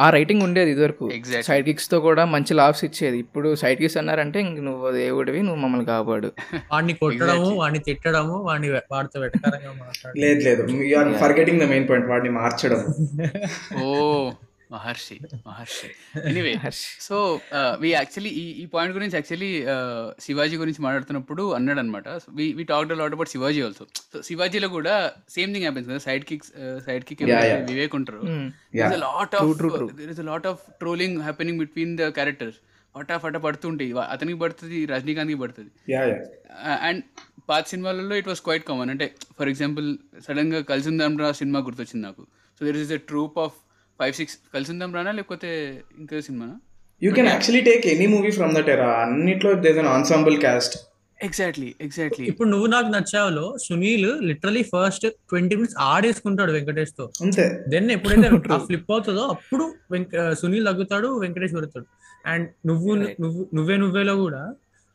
ఆ రైటింగ్ ఉండేది ఇదివరకు. Exactly. సైడ్ కిక్స్తో కూడా మంచి లాభ్స్ ఇచ్చేది. ఇప్పుడు సైడ్ కిక్స్ అన్నారంటే ఇంక నువ్వు దేవుడివి నువ్వు మమ్మల్ని కాపాడు. వాడిని కొట్టడము వాడిని తిట్టడము వాడిని వాడితో వెటకారంగా లేదు లేదు. ఫర్గెటింగ్ ద మెయిన్ పాయింట్ వాడిని మార్చడం. ఓ Maharshi Maharshi. Anyway so we actually ఈ ఈ పాయింట్ గురించి యాక్చువల్లీ శివాజీ గురించి మాట్లాడుతున్నప్పుడు అన్నాడు అనమాట we we talked lot about Sivaji also so శివాజీలో కూడా సేమ్ థింగ్ హ్యాపెన్స్ కదా. Side kicks side kick. Vivek ఉంటారు Yeah. there's a lot of there is a lot of trolling happening between the characters. పటా పట పడుతుంటాయి అతనికి పడుతుంది రజనీకాంత్కి పడుతుంది yeah yeah and పాత సినిమాలలో ఇట్ వాస్ క్వైట్ కామన్ అంటే ఫర్ ఎగ్జాంపుల్ సడన్గా కలిసిందాం రా సినిమా గుర్తొచ్చింది నాకు. So there is a troupe of five six Kalisundam రానా? లేకపోతే ఇంకా సినిమానా? You can actually take any movie from that era అన్నిట్లో there's an ensemble cast exactly exactly ఇప్పుడు నువ్వు నాకు నచ్చావులో Sunil literally first twenty minutes ఆడేసుకుంటాడు వెంకటేష్తో అంతే. దెన్ ఎప్పుడైతే ఆ ఫ్లిప్ అవుతుందో అప్పుడు సునీల్ తగ్గుతాడు వెంకటేష్ పెడతాడు అండ్ నువ్వు నువ్వు నువ్వే నువ్వేలో కూడా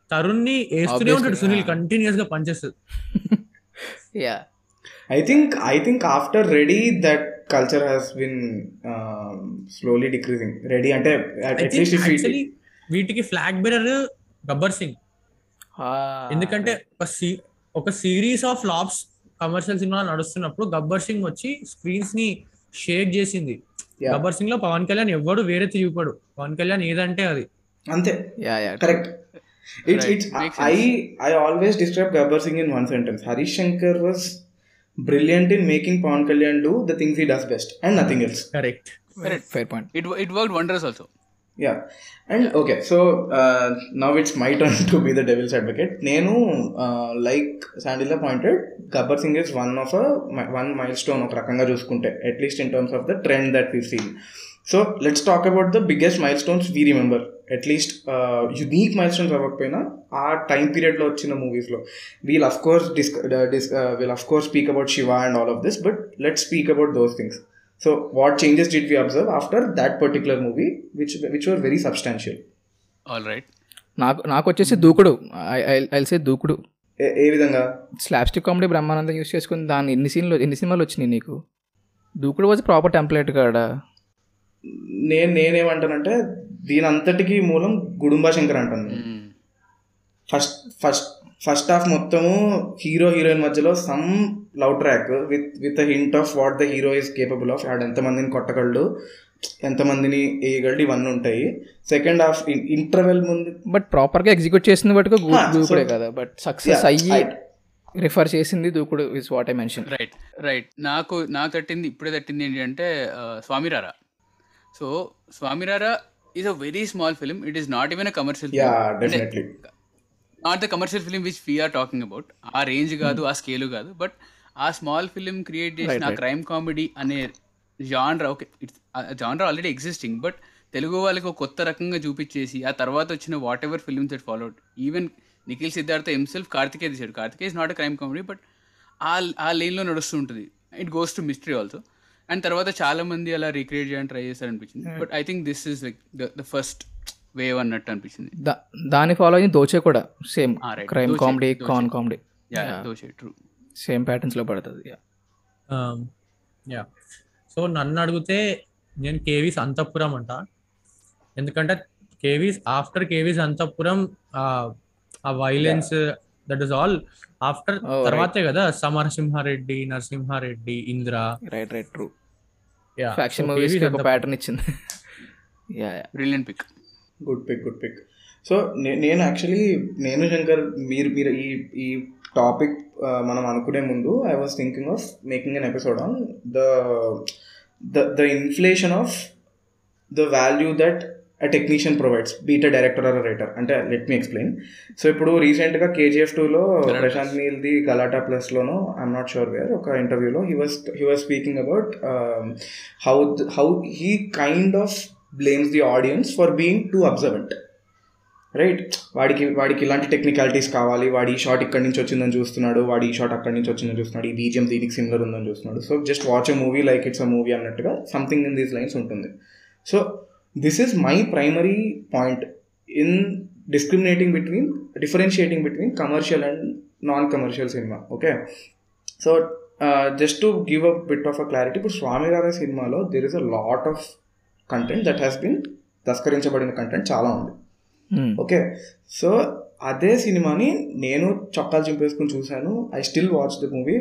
తరుణ్ని వేస్తూనే ఉంటాడు సునీల్ కంటిన్యూస్గా పనిచేస్తుంది. Yeah I think I think after Ready that culture has been slowly decreasing Ready అంటే వీటికి ఫ్లాగ్ బెరర్ గబ్బర్ సింగ్ ఎందుకంటే ఒక సిరీస్ ఆఫ్ ఫ్లాప్స్ కమర్షియల్ సినిమాలు నడుస్తున్నప్పుడు గబ్బర్ సింగ్ వచ్చి స్క్రీన్స్ని షేక్ చేసింది. గబ్బర్ సింగ్లో పవన్ కళ్యాణ్ ఎవ్వడు వేరే తిరిగిపోడు. పవన్ కళ్యాణ్ ఏదంటే అది. అంతే. Yeah yeah correct it's. It's I I always describe Gabbar Singh in one sentence Harish Shankar was brilliant in making Pawan Kalyan do the things he does best and nothing else correct correct fire point it it work wonders also yeah and okay so now it's my turn to be the devil's advocate నేను like శాండిలా pointed Gabbar Singh is one of one milestone ఒక రకంగా చూసుకుంటే at least in terms of the trend that we seen so let's talk about the biggest milestones we remember at least unique milestones అవ్వకపోయినా ఆ time పీరియడ్లో వచ్చిన మూవీస్లో we'll of course this this will of course speak about Siva and all of this but let speak about those things so what changes did we observe after that particular movie which which were very substantial all right నాకు నాకు వచ్చేసి దూకుడు. ఐల్సే దూకుడు. ఏ విధంగా? Slapstick comedy Brahmanandam use చేసుకుని దాని ఎన్ని సీన్లు ఎన్ని సినిమాలు వచ్చినాయి నీకు? దూకుడు వాజ్ ప్రాపర్ టెంప్లెట్ కాడా నేను నేనేమంటానంటే దీని అంతటికి మూలం గుడుంబా శంకర్ అంటాను నేను. ఫస్ట్ ఫస్ట్ ఫస్ట్ హాఫ్ మొత్తము హీరో హీరోయిన్ మధ్యలో some love track with with a hint of what the hero is capable of. ఆడ ఎంతమందిని కొట్టగలడు ఎంతమందిని వేయగలడు ఇవన్నీ ఉంటాయి. సెకండ్ హాఫ్ ఇంటర్వెల్ ముందు బట్ ప్రాపర్గా ఎగ్జిక్యూట్ Huh, so- దూకుడే కదా. బట్ సక్సెస్ అయ్యి రిఫర్ చేసింది Dookudu is what I mention right right నాకు నాకు తట్టింది ఇప్పుడే తట్టింది ఏంటి అంటే Swamy Ra Ra so Swamy Ra Ra is a very small film it is not even a commercial yeah definitely not the commercial film which we're talking about ఆ range కాదు ఆ స్కేల్ కాదు. బట్ ఆ small film create చేసిన ఆ crime comedy అనే genre okay it's genre already existing but Telugu వాళ్ళకి ఒక కొత్త రకంగా చూపించేసి ఆ తర్వాత వచ్చిన whatever films that followed even Nikhil Siddhartha himself Karthikeya తీసాడు Karthikeya is not a crime comedy but ఆ ఆ లైన్లో నడుస్తుంటుంది it goes to mystery also and తర్వాత చాలా మంది అలా రీక్రియేట్ చేయడానికి ట్రై చేస్తారు అనిపించింది but I think this is like the first wave అన్నట్టు అనిపించింది. దాని ఫాలో అయ్యి దోచే కూడా same. Crime Dochay, comedy Dochay. Con comedy yeah Dochay true same ప్యాటర్న్స్లో పడుతుంది యా సో నన్ను అడిగితే నేను కేవీస్ అంతఃపురం అంట. ఎందుకంటే కేవీస్ ఆఫ్టర్ కేవీస్ అంతఃపురం ఆ violence that is all after right. తర్వాతే కదా Samarasimha Reddy Narasimha Reddy Indra right right true faction movies ఒక ప్యాటర్న్ ఇచ్చింది. Yeah brilliant pick good pick good pick so నేను యాక్చువల్లీ నేను శంకర్ మీరు మీరు ఈ ఈ టాపిక్ మనం అనుకునే ముందు I was thinking of making an episode on the the the inflation of the value that a technician provides be it a director or writer అంటే లెట్ మీ ఎక్స్ప్లెయిన్ సో ఇప్పుడు రీసెంట్గా కేజీఎఫ్ టూలో. ప్రశాంత్ నీల్ది గలాటా ప్లస్లోనో I'm not sure where ఒక ఇంటర్వ్యూలో he was he was speaking about how how he kind of blames the audience for being too observant right వాడికి వాడికి ఇలాంటి టెక్నికాలిటీస్ కావాలి. వాడి ఈ షాట్ ఇక్కడి నుంచి వచ్చిందని చూస్తున్నాడు. వాడి ఈ షాట్ అక్కడి నుంచి వచ్చిందని చూస్తున్నాడు. ఈ బీజియం దీనికి సిమిలర్ ఉందని చూస్తున్నాడు. So just watch a movie like it's a movie అన్నట్టుగా సంథింగ్ ఇన్ దీస్ లైన్స్ ఉంటుంది. So this is my primary point in discriminating between differentiating between commercial and non commercial cinema okay so just to give a bit of a clarity ఇప్పుడు స్వామిరారా సినిమాలో there is a lot of content that has been తస్కరించబడిన content చాలా ఉంది. Okay so అదే సినిమాని నేను చొక్కాలు చింపేసుకుని చూశాను. I still watch the movie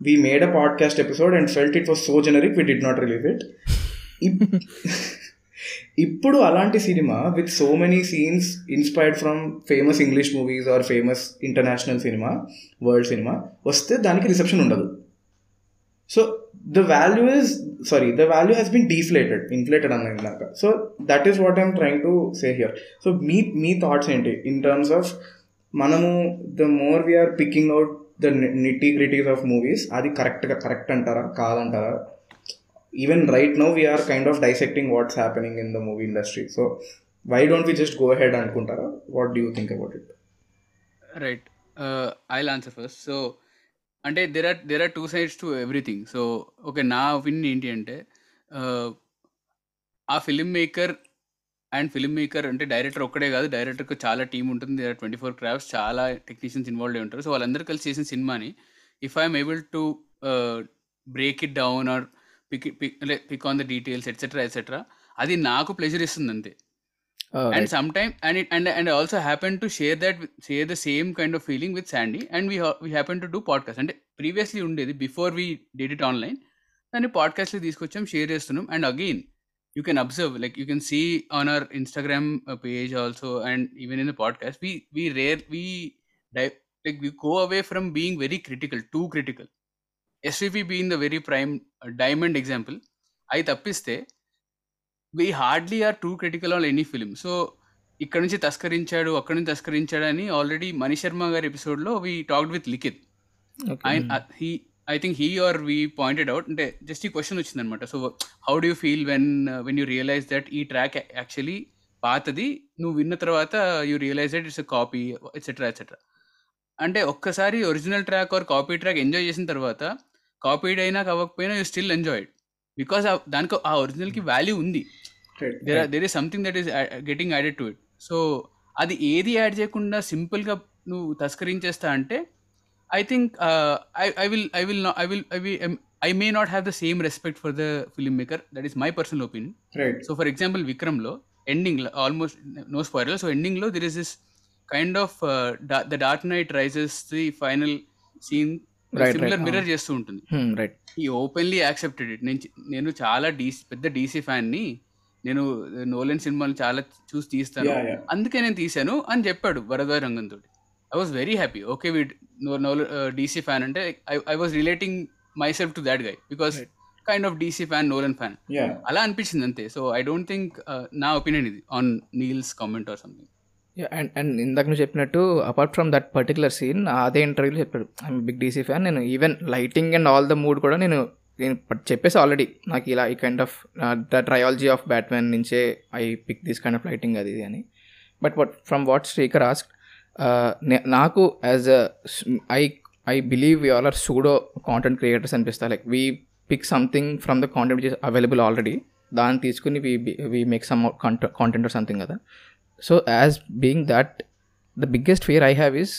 we made a podcast episode and felt it was so generic we did not relieve it ఇప్పుడు అలాంటి cinema with so many scenes inspired from famous English movies or famous international cinema world cinema వస్తే దానికి reception ఉండదు. So the value is sorry the value has been deflated inflated అన్నది ఇందాక. So that is what I'm trying to say here so మీ మీ thoughts ఏంటి? In terms of మనము the more we're picking out the nitty gritties of movies అది కరెక్ట్గా correct అంటారా కాదంటారా? Even right now we're kind of dissecting what's happening in the movie industry so why don't we just go ahead అనుకుంటారా what do think about it right I answer first so అంటే there are there are two sides to everything so okay నా opinion ఏంటి అంటే uh, ఆ film maker and film maker అంటే director ఒక్కడే కాదు డైరెక్టర్కి చాలా టీం ఉంటుంది. ఆర్ ట్వంటీ ఫోర్ క్రాఫ్ట్స్ చాలా టెక్నీషియన్స్ ఇన్వాల్వ్ అయి ఉంటారు. సో వాళ్ళందరూ కలిసి చేసిన సినిమాని if I'm able to break it down or pick pick pick on the details etcetera etcetera అది నాకు ప్లెజర్ ఇస్తుంది అంతే and it and and I also happen to share that with- share the same kind of feeling with Sandy and we ha- we happen to do podcast. అంటే previously ఉండేది before we did it online దాన్ని పాడ్కాస్ట్లో తీసుకొచ్చాం share చేస్తున్నాం. And again you can observe like you can see on our Instagram page also and even in the podcast we we rare we like we go away from being very critical too critical SVP being the very prime diamond example అవి తప్పిస్తే we hardly are too critical on any film so ఇక్కడ నుంచి తస్కరించాడు అక్కడ నుంచి తస్కరించాడు అని already Manish Sharma గారి ఎపిసోడ్లో we talked with Likhith ఆయన he I think he or we pointed out అంటే జస్ట్ ఈ క్వశ్చన్ వచ్చిందనమాట so how do you feel when when you realise that ఈ ట్రాక్ యాక్చువల్లీ పాతది నువ్వు విన్న తర్వాత you realise that it's copy etcetera etcetera అంటే ఒక్కసారి original track or copy track enjoy చేసిన తర్వాత కాపీడ్ అయినా కావకపోయినా యూ స్టిల్ ఎంజాయ్డ్ బికాస్ దానికి ఆ ఒరిజినల్కి వాల్యూ ఉంది. There there is something that is getting added to it so అది ఏది యాడ్ చేయకుండా సింపుల్గా నువ్వు తస్కరించేస్తా అంటే I think I I will I will I will I will I may not have the same respect for the film maker that is my personal opinion so for example విక్రమ్లో ending almost no spoiler so ఎండింగ్లో there is this kind of the Dark Knight Rises the final scene similar. Mirror చేస్తూ ఉంటుంది. Right ఈ openly accepted it నేను నేను చాలా DC పెద్ద DC ఫ్యాన్ని నేను Nolen సినిమాలు చాలా చూసి తీస్తాను. అందుకే నేను తీశాను అని చెప్పాడు వరదారి రంగంతో I was very happy okay no DC fan అంటే I was relating my self to that guy because kind of DC fan Nolan fan అలా అనిపించింది అంతే. సో ఐ డోంట్ థింక్ నా ఒపీనియన్ ఇది on Neel's comment or something and and ఇందాక నువ్వు చెప్పినట్టు apart from that particular scene అదే ఇంటర్వ్యూలో చెప్పాడు. ఐఎమ్ బిగ్ డీసీ ఫ్యాన్ నేను even lighting and all the mood కూడా నేను నేను చెప్పేసి ఆల్రెడీ నాకు ఇలా ఈ kind of the trilogy of Batman నుంచే I pick this kind of lighting అది ఇది అని. But what from what Srikar ask నాకు as a I I believe you all are pseudo content creators అనిపిస్తా. Like we pick something from the content which is available already దాన్ని తీసుకుని we we make some content or something కదా. So as being that the biggest fear I have is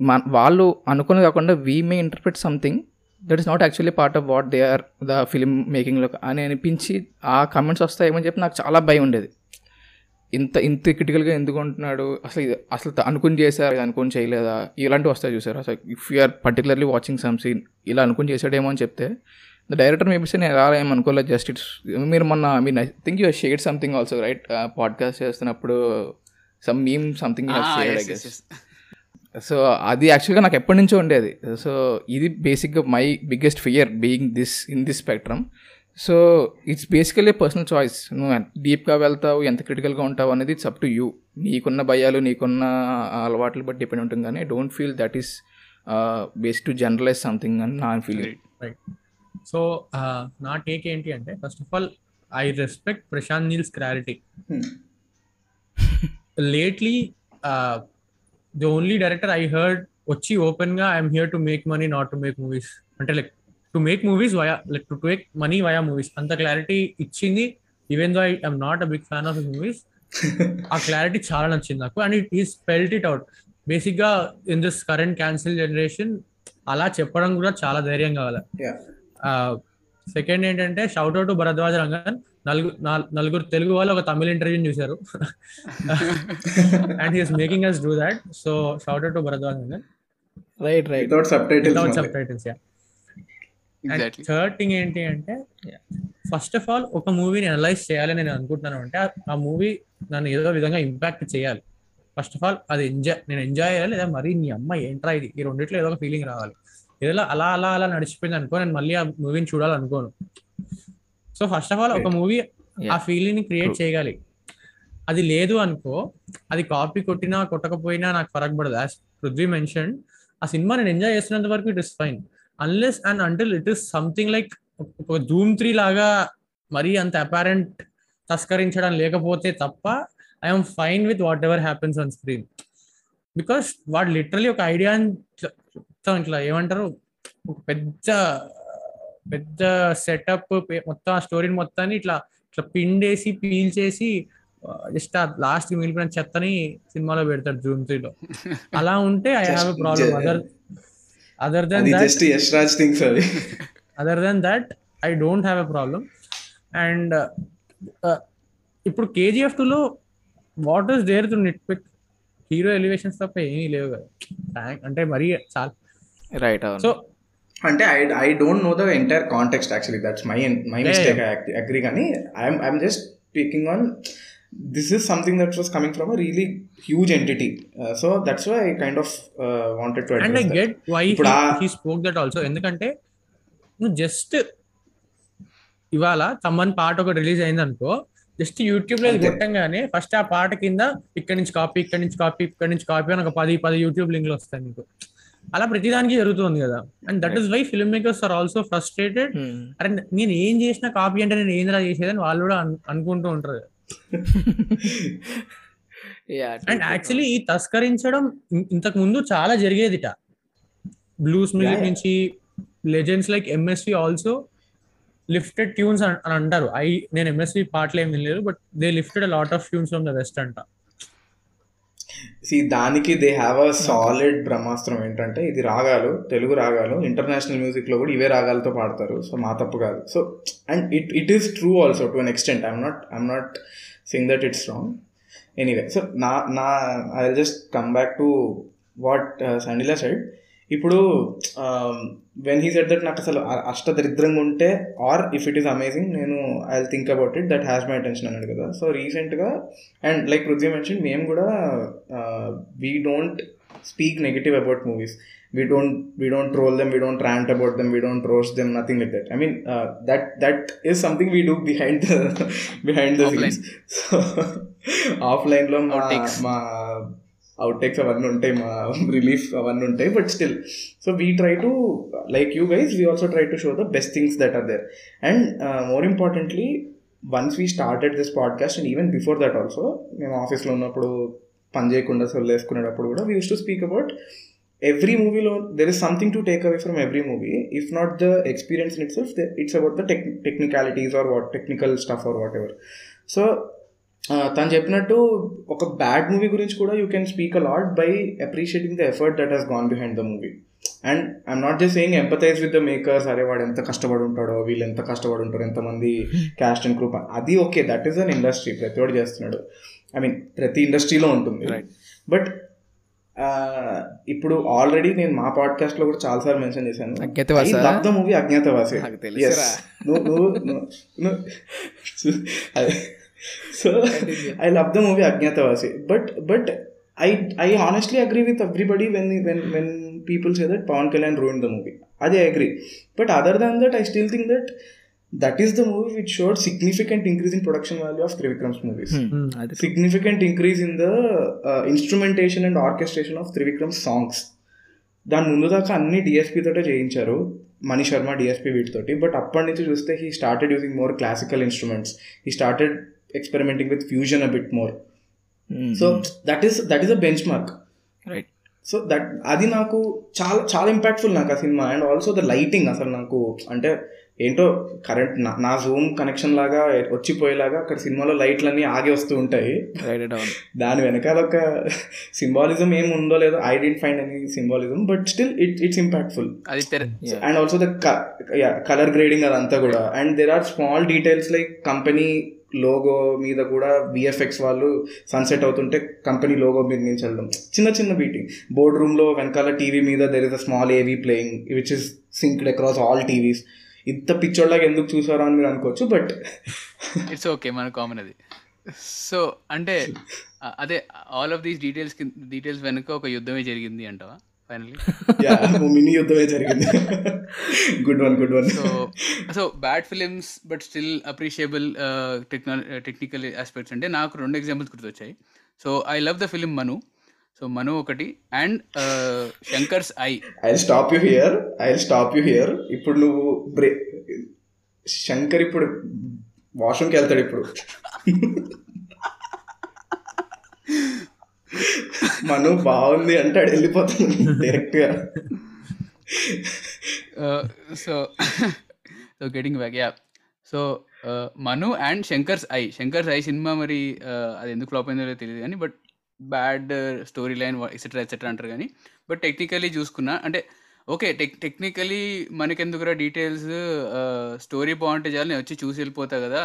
మన వాళ్ళు అనుకుని కాకుండా we may interpret something that is not actually part of what they are the film మేకింగ్లో అని అనిపించి ఆ comments వస్తాయేమని చెప్పి నాకు చాలా భయం ఉండేది. ఇంత ఇంత క్రిటికల్గా ఎందుకు ఉంటున్నాడు? అసలు ఇది అసలు అనుకుని చేశారు? అనుకుని చేయలేదా? ఇలాంటివి వస్తాయి చూసారు? అసలు if you're particularly watching some scene ఇలా అనుకుని చేసాడేమో అని చెప్తే ద డైరెక్టర్ మేబీ నేను అనుకోలేదు జస్ట్ ఇట్స్ మీరు మొన్న I mean I think you said something also right podcast చేస్తున్నప్పుడు some meme something I guess so అది యాక్చువల్గా నాకు ఎప్పటి నుంచో ఉండేది. సో ఇది బేసిక్గా my biggest fear being this in this spectrum so it's basically personal choice నువ్వు డీప్గా వెళ్తావు ఎంత క్రిటికల్గా ఉంటావు అనేది ఇట్స్ అప్ టు యూ నీకున్న భయాలు నీకున్న అలవాట్లు బట్టి డిపెండ్ ఉంటుంది. కానీ don't feel that is base to generalise something అని నా ఫీలింగ్ రైట్ సో నా టేక్ ఏంటి అంటే first of all I respect Prashanth Neel's clarity lately the only director I heard వచ్చి ఓపెన్గా I'm here to make money not to make movies అంటే like to make movies via like to make money via movies అంత clarity ఇచ్చింది even though I I'm not a big fan of movies ఆ clarity చాలా నచ్చింది నాకు. And it ఈ spelt it out బేసిక్గా in this current cancel generation అలా చెప్పడం కూడా చాలా ధైర్యం కావాలి. సెకండ్ ఏంటంటే షౌట్ అవుట్ భరద్వాజ్ రంగన్ నలుగురు నలుగురు తెలుగు వాళ్ళు ఒక తమిళ ఇంటర్వ్యూ చూశారు. And he's making us do that so shout out Baradwaj Rangan right right without sub without subtitles titles yeah third thing ఏంటి అంటే ఫస్ట్ ఆఫ్ ఆల్ ఒక మూవీని అనలైజ్ చేయాలని నేను అనుకుంటున్నాను అంటే ఆ- ఆ మూవీ నన్ను ఏదో విధంగా ఇంపాక్ట్ చేయాలి. ఫస్ట్ ఆఫ్ ఆల్ అది ఎంజాయ్ నేను ఎంజాయ్ చేయాలి లేదా మరీ నీ అమ్మ ఏంట్రా ఇది? ఈ రెండిట్లో ఏదో ఒక ఫీలింగ్ రావాలి. ఏదో అలా అలా అలా నడిచిపోయింది అనుకో నేను మళ్ళీ ఆ మూవీని చూడాలనుకోను. సో ఫస్ట్ ఆఫ్ ఆల్ ఒక మూవీ ఆ. ఫీలింగ్ని క్రియేట్ చేయగలి. అది లేదు అనుకో అది కాపీ కొట్టినా కొట్టకపోయినా నాకు ఫరక్ పడదు యాజ్ పృథ్వీ మెన్షన్ ఆ సినిమా నేను ఎంజాయ్ చేస్తున్నంత వరకు it is fine unless and until it is something like ఒక ధూమ్ త్రీ లాగా మరీ అంత అపారెంట్ తస్కరించడం లేకపోతే తప్ప I'm fine with whatever happens on screen because వాడు లిటరలీ ఒక ఐడియా మొత్తం ఇట్లా ఏమంటారు? ఒక పెద్ద పెద్ద సెటప్ మొత్తం ఆ స్టోరీని మొత్తాన్ని ఇట్లా ఇట్లా పిండేసి పీల్ చేసి జస్ట్ ఆ లాస్ట్ మిగిలిపోయిన చెత్తని సినిమాలో పెడతాడు జూమ్ త్రీలో. అలా ఉంటే I have a problem. Other other than అది that just Yash Raj things అవి other than that I don't have a problem and ఇప్పుడు కేజీఎఫ్ టూలో what is there to nitpick hero elevations తప్ప ఏమీ లేవు కదా. అంటే మరీ చాలా రైట్ సో అంటే I I don't know the entire context actually that's my my mistake I agree కానీ I'm I'm just speaking on this is something that was coming from a really huge entity so that's why I kind of wanted to and I get why he spoke that also ఎందుకంటే నువ్వు just ఇవాళ తమ్మని పాట ఒకటి release అయింది అనుకో just యూట్యూబ్లో. కొట్టంగానే first ఆ పాట కింద ఇక్కడ నుంచి కాపీ ఇక్కడ నుంచి కాపీ ఇక్కడ నుంచి కాపీ అని ఒక పది పది యూట్యూబ్ లింక్లు వస్తాయి మీకు అలా ప్రతిదానికి జరుగుతుంది కదా. And that is why film makers are also frustrated అరే నేను ఏం చేసినా కాపీ అంటే నేను ఏంద్రా చేసేదని వాళ్ళు కూడా అను- అనుకుంటూ ఉంటారు. అండ్ యాక్చువల్లీ ఈ తస్కరించడం ఇంతకు ముందు చాలా జరిగేదిట. Blues music. నుంచి legends like MSV also lifted tunes అని అంటారు. ఐ నేను ఎంఎస్వి పాటలు ఏం వినలేదు but they lifted lot of tunes from the west అంట. సి దానికి దే హ్యావ్ అ సాలిడ్ బ్రహ్మాస్త్రం ఏంటంటే ఇది రాగాలు తెలుగు రాగాలు ఇంటర్నేషనల్ మ్యూజిక్లో కూడా ఇవే రాగాలతో పాడతారు. సో మా తప్పు కాదు. So and it it is true also to an extent I'm not I'm not saying that it's wrong anyway so నా నా I just come back to what సండిలా side ఇప్పుడు వెన్ హీ సెట్ దట్ నాకు అసలు అష్ట దరిద్రంగా ఉంటే or if it is amazing నేను I will think about it that has my attention అన్నాడు కదా. సో రీసెంట్గా అండ్ లైక్ పృథ్వీ మెన్షన్ మేము కూడా we don't speak negative about movies we don't we don't troll them we don't rant about them we don't roast them nothing like that I mean that that is something we do behind the behind the ఆఫ్లైన్లో మా మా outtakes అవన్నీ ఉంటాయి మా relief అవన్నీ ఉంటాయి but still so we try to like you guys we also try to show the best things that are there and more importantly once we started this podcast and even before that also మేము ఆఫీస్లో ఉన్నప్పుడు పని చేయకుండా సొల్లు వేసుకునేటప్పుడు కూడా we use to speak about every మూవీలో there is something to take away from every movie if not the experience in it self it's about the tech technicalities or what technical stuff or whatever so తను చెప్పినట్టు ఒక bad movie గురించి కూడా you can speak a lot by appreciating the effort that he's gone behind the movie and I'm not just saying empathise with the makers అరే వాడు ఎంత కష్టపడి ఉంటాడో వీళ్ళు ఎంత కష్టపడి ఉంటారో ఎంతమంది క్యాస్ట్ అండ్ గ్రూప్ అది okay that is an industry ప్రతి వాడు చేస్తున్నాడు. ఐ మీన్ ప్రతి ఇండస్ట్రీలో ఉంటుంది. బట్ ఇప్పుడు ఆల్రెడీ నేను మా పాడ్కాస్ట్లో కూడా చాలా సార్లు మెన్షన్ చేశాను. అజ్ఞాతవాసా? The movie Agnyaathavaasi. తెలుసురా. So I love the movie Agnyaathavaasi but but I I honestly agree with everybody when when when people say that Pawan Kalyan ruin the movie అదే I agree but other than that I still think that that is the movie which showed significant increase in production value of Trivikram's movies significant increase in the instrumentation and orchestration of Trivikram songs దాని ముందు దాకా అన్ని DSP తోటే చేయించారు. Mani Sharma DSP వీటితోటి. But అప్పటి నుంచి చూస్తే he started using more classical instruments he started experimenting with fusion a bit more so that is that is a benchmark right so that అది నాకు చాలా చాలా ఇంపాక్ట్ఫుల్ నాకు ఆ సినిమా అండ్ ఆల్సో ద లైటింగ్ అసలు నాకు అంటే ఏంటో కరెంట్ నా జూమ్ కనెక్షన్ లాగా వచ్చిపోయేలాగా అక్కడ సినిమాలో లైట్లన్నీ ఆగి వస్తూ ఉంటాయి. దాని వెనకాల ఒక సింబాలిజం ఏం ఉందో లేదో I didn't find any symbolism but still it it's impactful and also the colour grading అదంతా కూడా. And there are small details like company logo మీద కూడా విఎఫ్ఎక్స్ వాళ్ళు సన్సెట్ అవుతుంటే కంపెనీ లోగో మీద నుంచి వెళ్ళడం చిన్న చిన్న బీటింగ్ బోర్డ్ రూమ్లో వెనకాల టీవీ మీద there is a small AV playing which is synced across all TVs ఇంత పిచ్చోళ్ళగా ఎందుకు చూసారో అని మీరు అనుకోవచ్చు బట్ ఇట్స్ ఓకే మన కామన్ అది. సో అంటే అదే all of these details details వెనుక ఒక యుద్ధమే జరిగింది అంటావా? ఫైనల్లీ యా మినీ యుద్ధమే జరిగింది. Good one good one so so bad films but still appreciable technical aspects అంటే నాకు రెండు examples గుర్తొచ్చాయి. So I love the film Manu so Manu ఒకటి and Shankar's I I stop you here I stop you here ఇప్పుడు నువ్వు బ్రే శంకర్ ఇప్పుడు వాష్రూమ్కి వెళ్తాడు ఇప్పుడు. మను బాగుంది అంటాడు వెళ్ళిపోతాడు డైరెక్ట్గా. So so getting back yeah so Manu and Shankar's I. Shankar's I cinema మరి uh, అది ఎందుకు ఫ్లాప్ అయిందో తెలియదు కానీ but bad story line etcetera etcetera అంటారు కానీ బట్ టెక్నికలీ చూసుకున్నా అంటే ఓకే టెక్ టెక్నికలీ మనకెందుకురా డీటెయిల్స్ స్టోరీ బాగుంటే చాలు నేను వచ్చి చూసి వెళ్ళిపోతా కదా.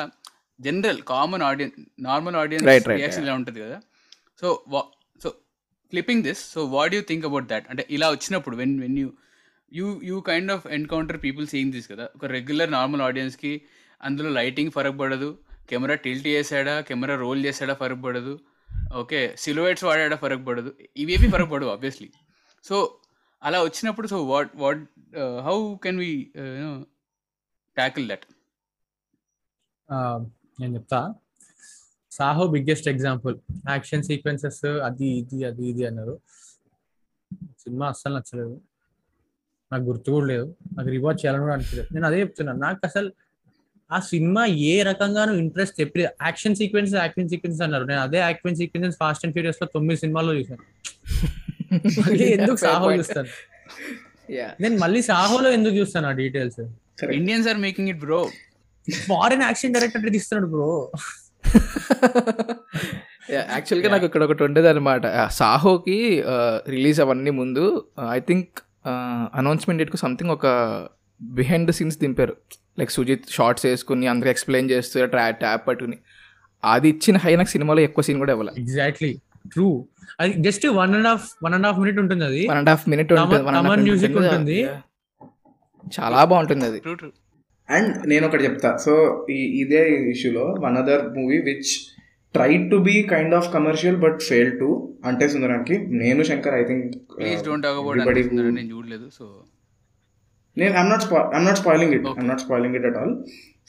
General common audience normal audience reaction ఇలా ఉంటుంది కదా. So clipping flipping this so what you think about that అంటే ఇలా వచ్చినప్పుడు when when you you you kind of encounter people seeing this కదా? ఒక రెగ్యులర్ నార్మల్ ఆడియన్స్కి అందులో లైటింగ్ ఫరక్ పడదు కెమెరా టిల్ట్ చేసాడా కెమెరా రోల్ చేసాడా ఫరక్ పడదు ఓకే సిలువేట్స్ వాడాడా ఫరక్ పడదు ఇవేవి ఫరక్ పడవు ఆబ్వియస్లీ సో అలా వచ్చినప్పుడు so what what how can we tackle that నేను చెప్తా. Saaho biggest example. Action sequences అది ఇది అది ఇది అన్నారు. సినిమా అస్సలు నచ్చలేదు. నాకు గుర్తు కూడా లేదు. నాకు రివాచ్ చేయాలని కూడా అనిపించలేదు. నేను అదే చెప్తున్నాను నాకు అసలు ఆ సినిమా ఏ రకంగానూ ఇంట్రెస్ట్ చెప్పి యాక్షన్ సీక్వెన్స్ యాక్షన్ సీక్వెన్స్ అన్నారు. నేను అదే యాక్షన్ సీక్వెన్స్ ఫాస్ట్ అండ్ ఫ్యూరియస్లో తొమ్మిది సినిమాల్లో చూసాను మళ్ళీ ఎందుకు సాహో. చూస్తాను. నేను మళ్ళీ సాహోలో ఎందుకు చూస్తాను ఆ details Indians are making it bro foreign action director తీస్తున్నాడు బ్రో యాక్చువల్గా నాకు ఇక్కడ ఒకటి ఉండేది అనమాట సాహోకి రిలీజ్ అవన్నీ ముందు ఐ థింక్ అనౌన్స్మెంట్ డేట్కు సంథింగ్ ఒక బిహైండ్ ద సీన్స్ దింపారు. లైక్ సుజిత్ షార్ట్స్ వేసుకుని అందరికి ఎక్స్ప్లెయిన్ చేస్తూ ట్రా ట్యాప్ పట్టుకుని. అది ఇచ్చిన హై నాకు సినిమాలో ఎక్కువ సీన్ కూడా ఇవ్వాలి. ఎగ్జాక్ట్లీ ట్రూ అది just one and half one and half minute ఉంటుంది అది. వన్ అండ్ హాఫ్ మినిట్ ఉంటుంది. చాలా బాగుంటుంది అది. ట్రూ ట్రూ అండ్ నేను ఒకటి చెప్తా. సో ఈ ఇదే ఇష్యూలో one other movie which try to be kind of commercial but fail to Ante Sundaraniki నేను శంకర్ ఐ థింక్ నేను చూడలేదు సో నేను I'm not I'm not spoiling it. I'm not spoiling it at all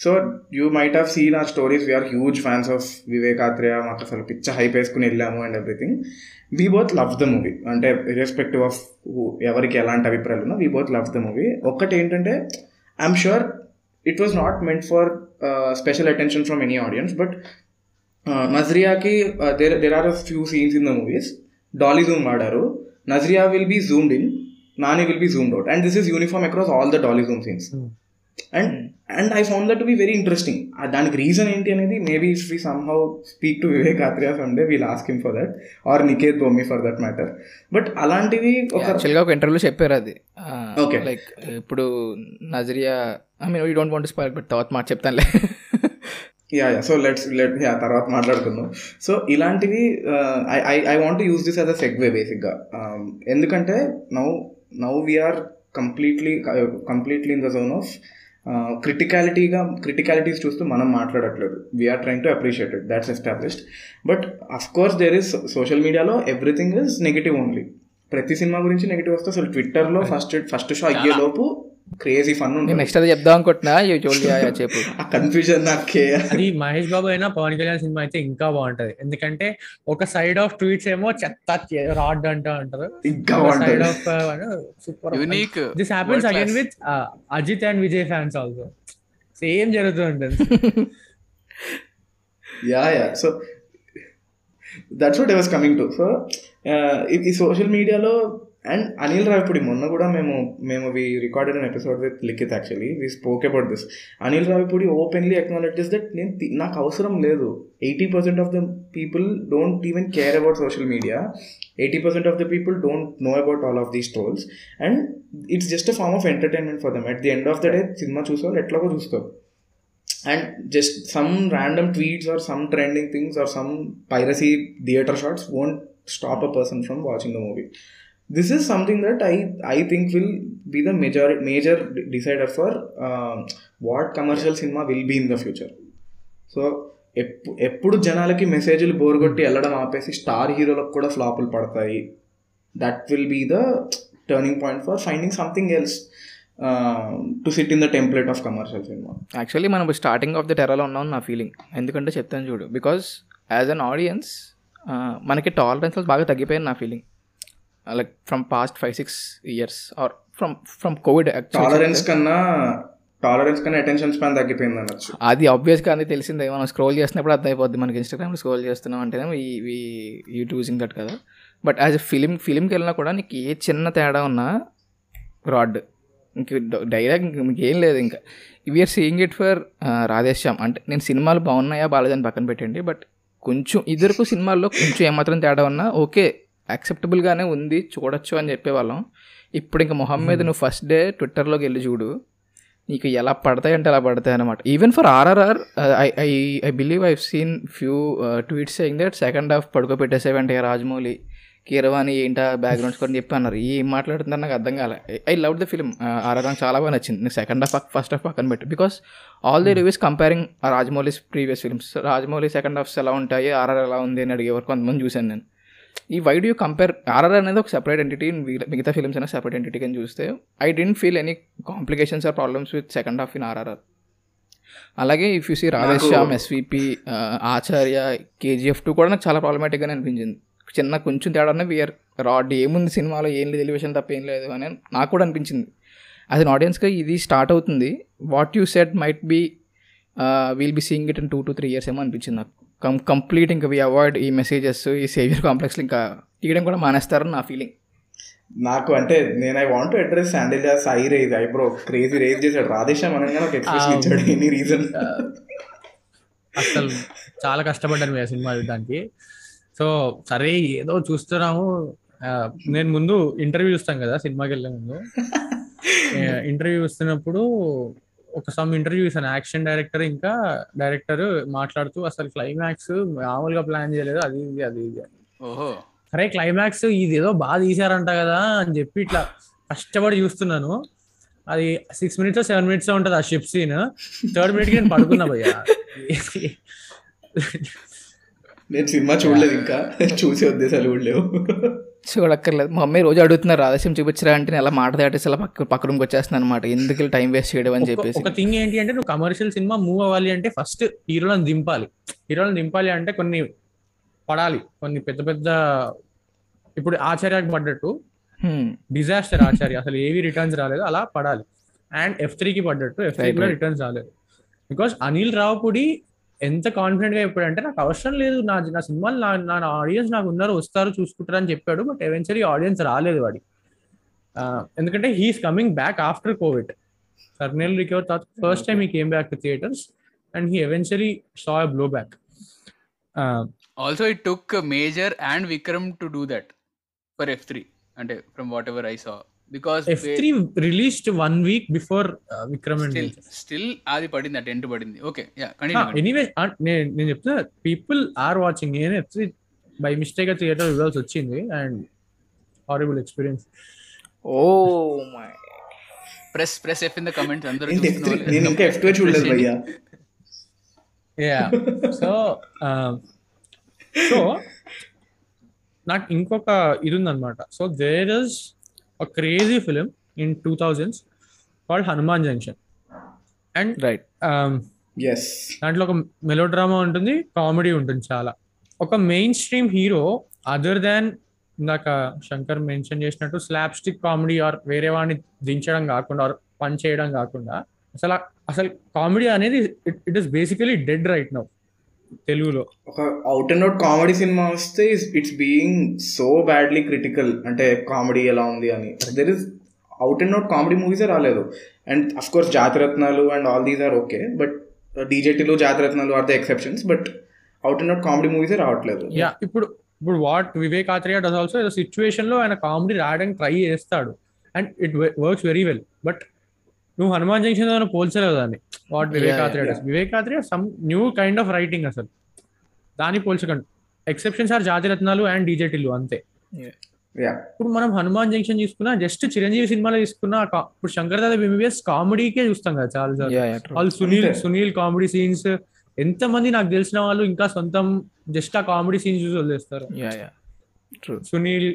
so you might have seen or stories we're huge fans of Vivek Athreya మాకు అసలు పిచ్చ hype వేసుకుని వెళ్ళాము and everything we both love the movie అంటే irrespective of ఎవరికి ఎలాంటి అభిప్రాయాలు ఉన్నా we both love the movie ఒక్కటి ఏంటంటే I'm sure it was not meant for uh, special attention from any audience, but uh, Nazriya ki, uh, there, there are a few scenes in the movies. Dolly zoom madaru. Nazriya will be zoomed in. Nani will be zoomed out. And this is uniform across all the Dolly zoom scenes. Mm. And and I found that to be very interesting దానికి reason ఏంటి అనేది maybe if we somehow speak to Vivek Athreya Sunday we'll ask him for that or Niketh Bommi for that matter but అలాంటివి ఒక యాక్చువల్గా ఒక ఇంటర్వ్యూలో చెప్పారు అది. Okay. లైక్ ఇప్పుడు Nazriya I mean you don't want spoil but తర్వాత మాట చెప్తానులే. Yeah yeah so let's let yeah తర్వాత మాట్లాడుకుందాం. సో ఇలాంటివి I I I want use this as a segue బేసిక్గా ఎందుకంటే now now we're completely completely in the zone of క్రిటికాలిటీగా criticalities చూస్తూ మనం మాట్లాడట్లేదు. We're trying to appreciate it that's established but of course there is social మీడియాలో everything is negative only ప్రతి cinema గురించి negative వస్తే అసలు ట్విట్టర్లో ఫస్ట్ ఫస్ట్ షో అయ్యే లోపు క్రేజీ ఫన్ ఉంటుంది. నెక్స్ట్ అది చెప్దాం అనుకుంటున్నా చెప్పు. ఆ కన్ఫ్యూజన్ నాకే అది మహేష్ బాబు అయినా పవన్ కళ్యాణ్ సినిమా అయితే ఇంకా బాగుంటది. ఎందుకంటే ఒక సైడ్ ఆఫ్ ట్వీట్స్ ఏమో చెత్త రాడ్ అంటూ అంటారు. ఇంకా side of super unique this happens again with Ajith and Vijay fans also same జరుగుతూ ఉంటుంది yeah yeah so that's what I was coming to so ఈ సోషల్ మీడియాలో అండ్ అనిల్ రావిపూడి మొన్న కూడా మేము మేము we recorded an episode with Likhith actually we spoke about this Anil Ravipudi openly acknowledges that నేను నాకు అవసరం లేదు. Eighty percent of the people don't even care about social media eighty percent of the people don't know about all of these trolls and it's just a form of entertainment for them at the end of the day cinema చూసేవాళ్ళు ఎట్లాగో చూస్తారు and just some random tweets or some trending things or some piracy theatre shorts won't stop a person from watching the movie this is something that i i think will be the major major de- decider for um, what commercial cinema will be in the future. So ఎప్పు ఎప్పుడు జనాలకి మెసేజ్లు bore కొట్టి వెళ్ళడం ఆపేసి star హీరోలకు కూడా ఫ్లాపులు పడతాయి. That will be the turning point for finding something else to sit in the template of commercial cinema actually మనం స్టార్టింగ్ ఆఫ్ ద టెరాలో ఉన్నాం నా ఫీలింగ్ ఎందుకంటే చెప్తాను చూడు బికాస్ యాజ్ అన్ ఆడియన్స్ మనకి టాలరెన్స్ బాగా తగ్గిపోయింది నా feeling like from past five six years or from from Covid tolerance కన్నా టాలరెన్స్ కన్నా అటెన్షన్ స్పాన్ తగ్గిపోయింది అనొచ్చు. అది ఆబ్వియస్గా అది తెలిసిందే. మనం స్క్రోల్ చేసినప్పుడు అర్థమైపోద్ది. మనకి ఇన్స్టాగ్రామ్లో స్క్రోల్ చేస్తున్నాం అంటేనే ఈ ఈ చూసింగ్ దట్ కదా. బట్ యాజ్ ఎ ఫిలిం ఫిలింకి వెళ్ళినా కూడా నీకు ఏ చిన్న తేడా ఉన్నా రాడ్ ఇంక డైరెక్ట్ మీకు ఏం లేదు ఇంకా. We're seeing it for Radhe Shyam అంటే నేను సినిమాలు బాగున్నాయా బాగాలేదని పక్కన పెట్టండి. బట్ కొంచెం ఇద్దరికి సినిమాల్లో కొంచెం ఏమాత్రం తేడా ఉన్నా ఓకే యాక్సెప్టబుల్గానే ఉంది చూడొచ్చు అని చెప్పేవాళ్ళం. ఇప్పుడు ఇంకా మొహం మీద నువ్వు ఫస్ట్ డే ట్విట్టర్లోకి వెళ్ళి చూడు నీకు ఎలా పడతాయి అంటే అలా పడతాయి అనమాట even for RRR I I I believe I seen few tweets saying that second half పడుకోబెట్టేసేవంటే Rajamouli Keeravani ఏంటా బ్యాక్గ్రౌండ్స్ కూడా చెప్పి అన్నారు. ఏం మాట్లాడుతున్నారు నాకు అర్థం కాలే. I love the film RR నాకు చాలా బాగా నచ్చింది. నేను సెకండ్ హాఫ్ ఫస్ట్ హాఫ్ పక్కన పెట్టు. Because all the reviews comparing Rajamouli's previous films Rajamouli second halves ఎలా ఉంటాయి ఆర్ఆర్ ఎలా ఉంది అని అడిగేవారు కొంతమంది చూశాను నేను. ఈ వై డూ కంపేర్ ఆర్ఆర్ అనేది ఒక సెపరేట్ ఎంటిటీ మిగతా ఫిల్మ్స్ అయినా సెపరేట్ ఎంటిటీ అని చూస్తే I didn't feel any complications or problems with second half in RRR అలాగే if you see Radhe Shyam SVP Acharya KGF two కూడా నాకు చాలా ప్రాబ్లమాటిక్గానే అనిపించింది. చిన్న కొంచెం తేడా వీఆర్ రాడ్ ఏముంది సినిమాలో ఏం లేదు ఎలివేషన్ తప్ప ఏం లేదు అని నాకు కూడా అనిపించింది. యాజ్ అన్ ఆడియన్స్గా ఇది స్టార్ట్ అవుతుంది. What you set might be will be seeing it in two to three years ఏమో అనిపించింది నాకు. కం కంప్లీట్ ఇంకా వీ అవాయిడ్ ఈ మెసేజెస్ ఈ సేవియర్ కాంప్లెక్స్లు ఇంకా తీయడం కూడా మానేస్తారని నా ఫీలింగ్. నాకు అంటే నేను ఐ వాంట్ టు అడ్రస్ శాండిల్ సై రేజ్ ఐబ్రో క్రేజీ రేజ్ చేశాడు. రాధేశ్యామ్ అనగానే ఒక ఎక్స్ప్రెషన్. ఇచ్చాడు. ఎనీ రీజన్ అసలు చాలా కష్టపడ్డాను మీ ఆ సినిమా చూడడానికి. సో సరే ఏదో చూస్తున్నాము. నేను ముందు ఇంటర్వ్యూ చూస్తాం కదా సినిమాకి వెళ్ళే ముందు. ఇంటర్వ్యూ చూస్తున్నప్పుడు ఒక సమ్ ఇంటర్వ్యూ చూసాను యాక్షన్ డైరెక్టర్ ఇంకా డైరెక్టర్ మాట్లాడుతూ అసలు క్లైమాక్స్ మామూలుగా ప్లాన్ చేయలేదు. అది ఇది అది ఇది. ఓహో. అరే క్లైమాక్స్ ఇది ఏదో బాగా తీసారంట కదా అని చెప్పి ఇట్లా కష్టపడి చూస్తున్నాను. అది సిక్స్ మినిట్స్ సెవెన్ మినిట్స్ ఉంటుంది ఆ షిప్ సీన్ థర్డ్ మినిట్కి నేను పడుకున్నా భయ్యా. నేను సినిమా చూడలేదు ఇంకా. చూసే ఉద్దేశాలు కూడా లేవు. చూడక్కర్లేదు. మా అమ్మాయి రోజు అడుగుతున్నారు రాధేశ్యం చూపించరా? అంటే నేను అలా మాట దాటేసి అలా పక్క పక్క రూమ్కి వచ్చేస్తున్నాను అనమాట ఎందుకు టైం వేస్ట్ చేయడం అని చెప్పేసి. ఒక థింగ్ ఏంటి అంటే నువ్వు కమర్షియల్ సినిమా మూవ్ అవ్వాలి అంటే ఫస్ట్ హీరోలను దింపాలి. హీరోలను దింపాలి అంటే కొన్ని పడాలి. కొన్ని పెద్ద పెద్ద ఇప్పుడు ఆచార్యకి పడ్డట్టు. డిజాస్టర్ ఆచార్య. అసలు ఏవి రిటర్న్స్ రాలేదు అలా పడాలి. అండ్ ఎఫ్కి పడ్డట్టు. ఎఫ్ త్రీ కూడా. రిటర్న్స్ రాలేదు. బికాస్ అనిల్ రావుపూడి ఎంత కాన్ఫిడెంట్గా చెప్పాడంటే నాకు అవసరం లేదు నా నా సినిమాలు నా నా ఆడియన్స్ నాకు ఉన్నారు వస్తారు చూసుకుంటారు అని చెప్పాడు. బట్ ఎవెన్చువలీ ఆడియన్స్ రాలేదు వాడి ఎందుకంటే he's coming back after Covid సర్నేల్ recover తర్వాత ఫస్ట్ టైం ఈ came back to theatres and he eventually saw blow back also it took Major and Vikram to do that for F three అంటే from whatever I saw because F three released one week before Vikram and still అది పడింది ఆ tent పడింది. Okay yeah continue anyway నేను నేను చెప్తున్నా people are watching నేను FC by mistake theatre results వచ్చింది and horrible experience oh my press press F in the comments అందరూ ఏంటి చూస్తున్న F3? వాళ్ళు. నేను ఇంకా ఎఫ్ టూ చూడలేదు భయ్యా. యా సో సో నాకు ఇంకొక ఇది ఉందన్నమాట. So there is crazy film in two thousands called Hanuman Junction and right yes దాంట్లో ఒక మెలో డ్రామా ఉంటుంది కామెడీ ఉంటుంది చాలా. ఒక mainstream hero other than ఇందాక శంకర్ మెన్షన్ చేసినట్టు స్లాబ్ స్టిక్ కామెడీ ఆర్ వేరే వాడిని దించడం కాకుండా ఆర్ పని చేయడం కాకుండా అసలు అసలు కామెడీ అనేది it is basically dead right now తెలుగులో. ఒక out and out comedy cinema వస్తే it's being so badly critical అంటే కామెడీ ఎలా ఉంది అని. There is out and out comedy మూవీసే రాలేదు. And of course Jathi Ratnalu and all these are okay but డీజేటీలు Jathi Ratnalu are the exceptions but out and out comedy మూవీసే రావట్లేదు. Yeah ఇప్పుడు ఇప్పుడు what Vivek Athreya does also సిచ్యువేషన్లో ఆయన comedy రాయడానికి try చేస్తాడు. And it works very well but నువ్వు హనుమాన్ జంక్షన్తో పోల్చలేవు దాన్ని. What Vivek Yeah, Athreya does. Vivek Athreya some new kind of writing అసలు. దాన్ని పోల్చకండి. ఎక్సెప్షన్స్ ఆర్ జాతిరత్నాలు అండ్ డీజేటీలు అంతే. యా ఇప్పుడు మనం హనుమాన్ జంక్షన్ తీసుకున్నా జస్ట్ చిరంజీవి సినిమాలో తీసుకున్నా ఇప్పుడు శంకర్ దాదా ఎంబీబీఎస్ కామెడీకే చూస్తాం కదా చాలా వాళ్ళు సునీల్. సునీల్ కామెడీ సీన్స్ ఎంత మంది నాకు తెలిసిన వాళ్ళు ఇంకా సొంతం జస్ట్ ఆ కామెడీ సీన్స్ చూసి వదిలేస్తారు. Yeah yeah true Sunil.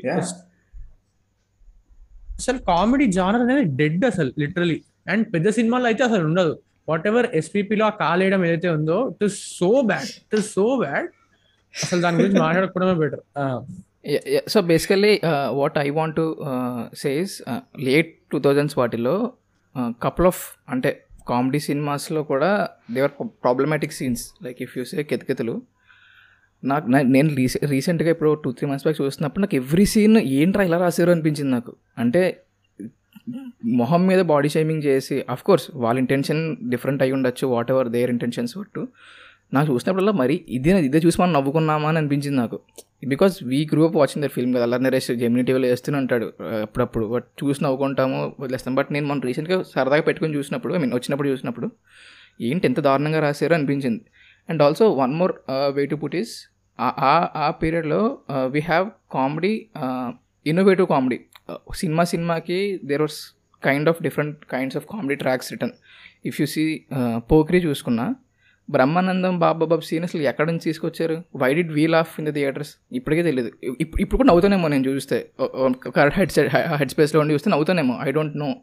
అసలు కామెడీ జానర్ అనేది డెడ్ అసలు లిటరలీ అండ్ పెద్ద సినిమాలో అయితే అసలు ఉండదు. వాట్ ఎవర్ ఎస్పీపీలో ఆ వేయడం ఏదైతే ఉందో it is so bad it is so bad అసలు దాని గురించి మాట్లాడకపోవడమే better so basically what I want to says late two thousands వాటిలో uh, కపుల్ ఆఫ్ అంటే కామెడీ సినిమాస్లో కూడా దేవర్ problematic scenes like if you say కెతకెతలు నాకు నేను రీసెంట్గా ఇప్పుడు టూ త్రీ మంత్స్ బ్యాక్ చూస్తున్నప్పుడు నాకు ఎవ్రీ సీన్ ఏంట్రా ఇలా రాశారు అనిపించింది నాకు. అంటే మొహం మీద బాడీ షేమింగ్ చేసి అఫ్ కోర్స్ వాళ్ళ ఇంటెన్షన్ డిఫరెంట్ అయి ఉండొచ్చు వాట్ ఎవర్ దేర్ ఇంటెన్షన్స్ వట్టు నాకు చూసినప్పుడల్లా మరి ఇదే ఇదే చూసి మనం నవ్వుకున్నామా అని అనిపించింది నాకు. Because we group watching the film కదా అల్లర్ నరేష్ జెమినీ టీవీలో వేస్తూనే ఉంటాడు అప్పుడప్పుడు. బట్ చూసి నవ్వుకుంటాము వదిలేస్తాం. బట్ నేను మనం రీసెంట్గా సరదాగా పెట్టుకొని చూసినప్పుడు ఐ మీన్ వచ్చినప్పుడు చూసినప్పుడు ఏంటి ఎంత దారుణంగా రాశారో అనిపించింది. And also one more way to put is ఆ ఆ పీరియడ్లో we have comedy innovative comedy cinema సినిమాకి there was kind of different kinds of comedy tracks return if you see Pokiri చూసుకున్నా బ్రహ్మానందం బాబా బాబు సీన్ అసలు ఎక్కడి నుంచి తీసుకొచ్చారు? వై డిడ్ వీల్ ఆఫ్ ఇన్ ద థియేటర్స్ ఇప్పటికే తెలియదు ఇప్పుడు ఇప్పుడు కూడా నవ్వుతానేమో నేను చూస్తే. కరెక్ట్ హెడ్ హెడ్ స్పేస్లో ఉండి చూస్తే నవ్వుతానేమో. ఐ డోంట్ నో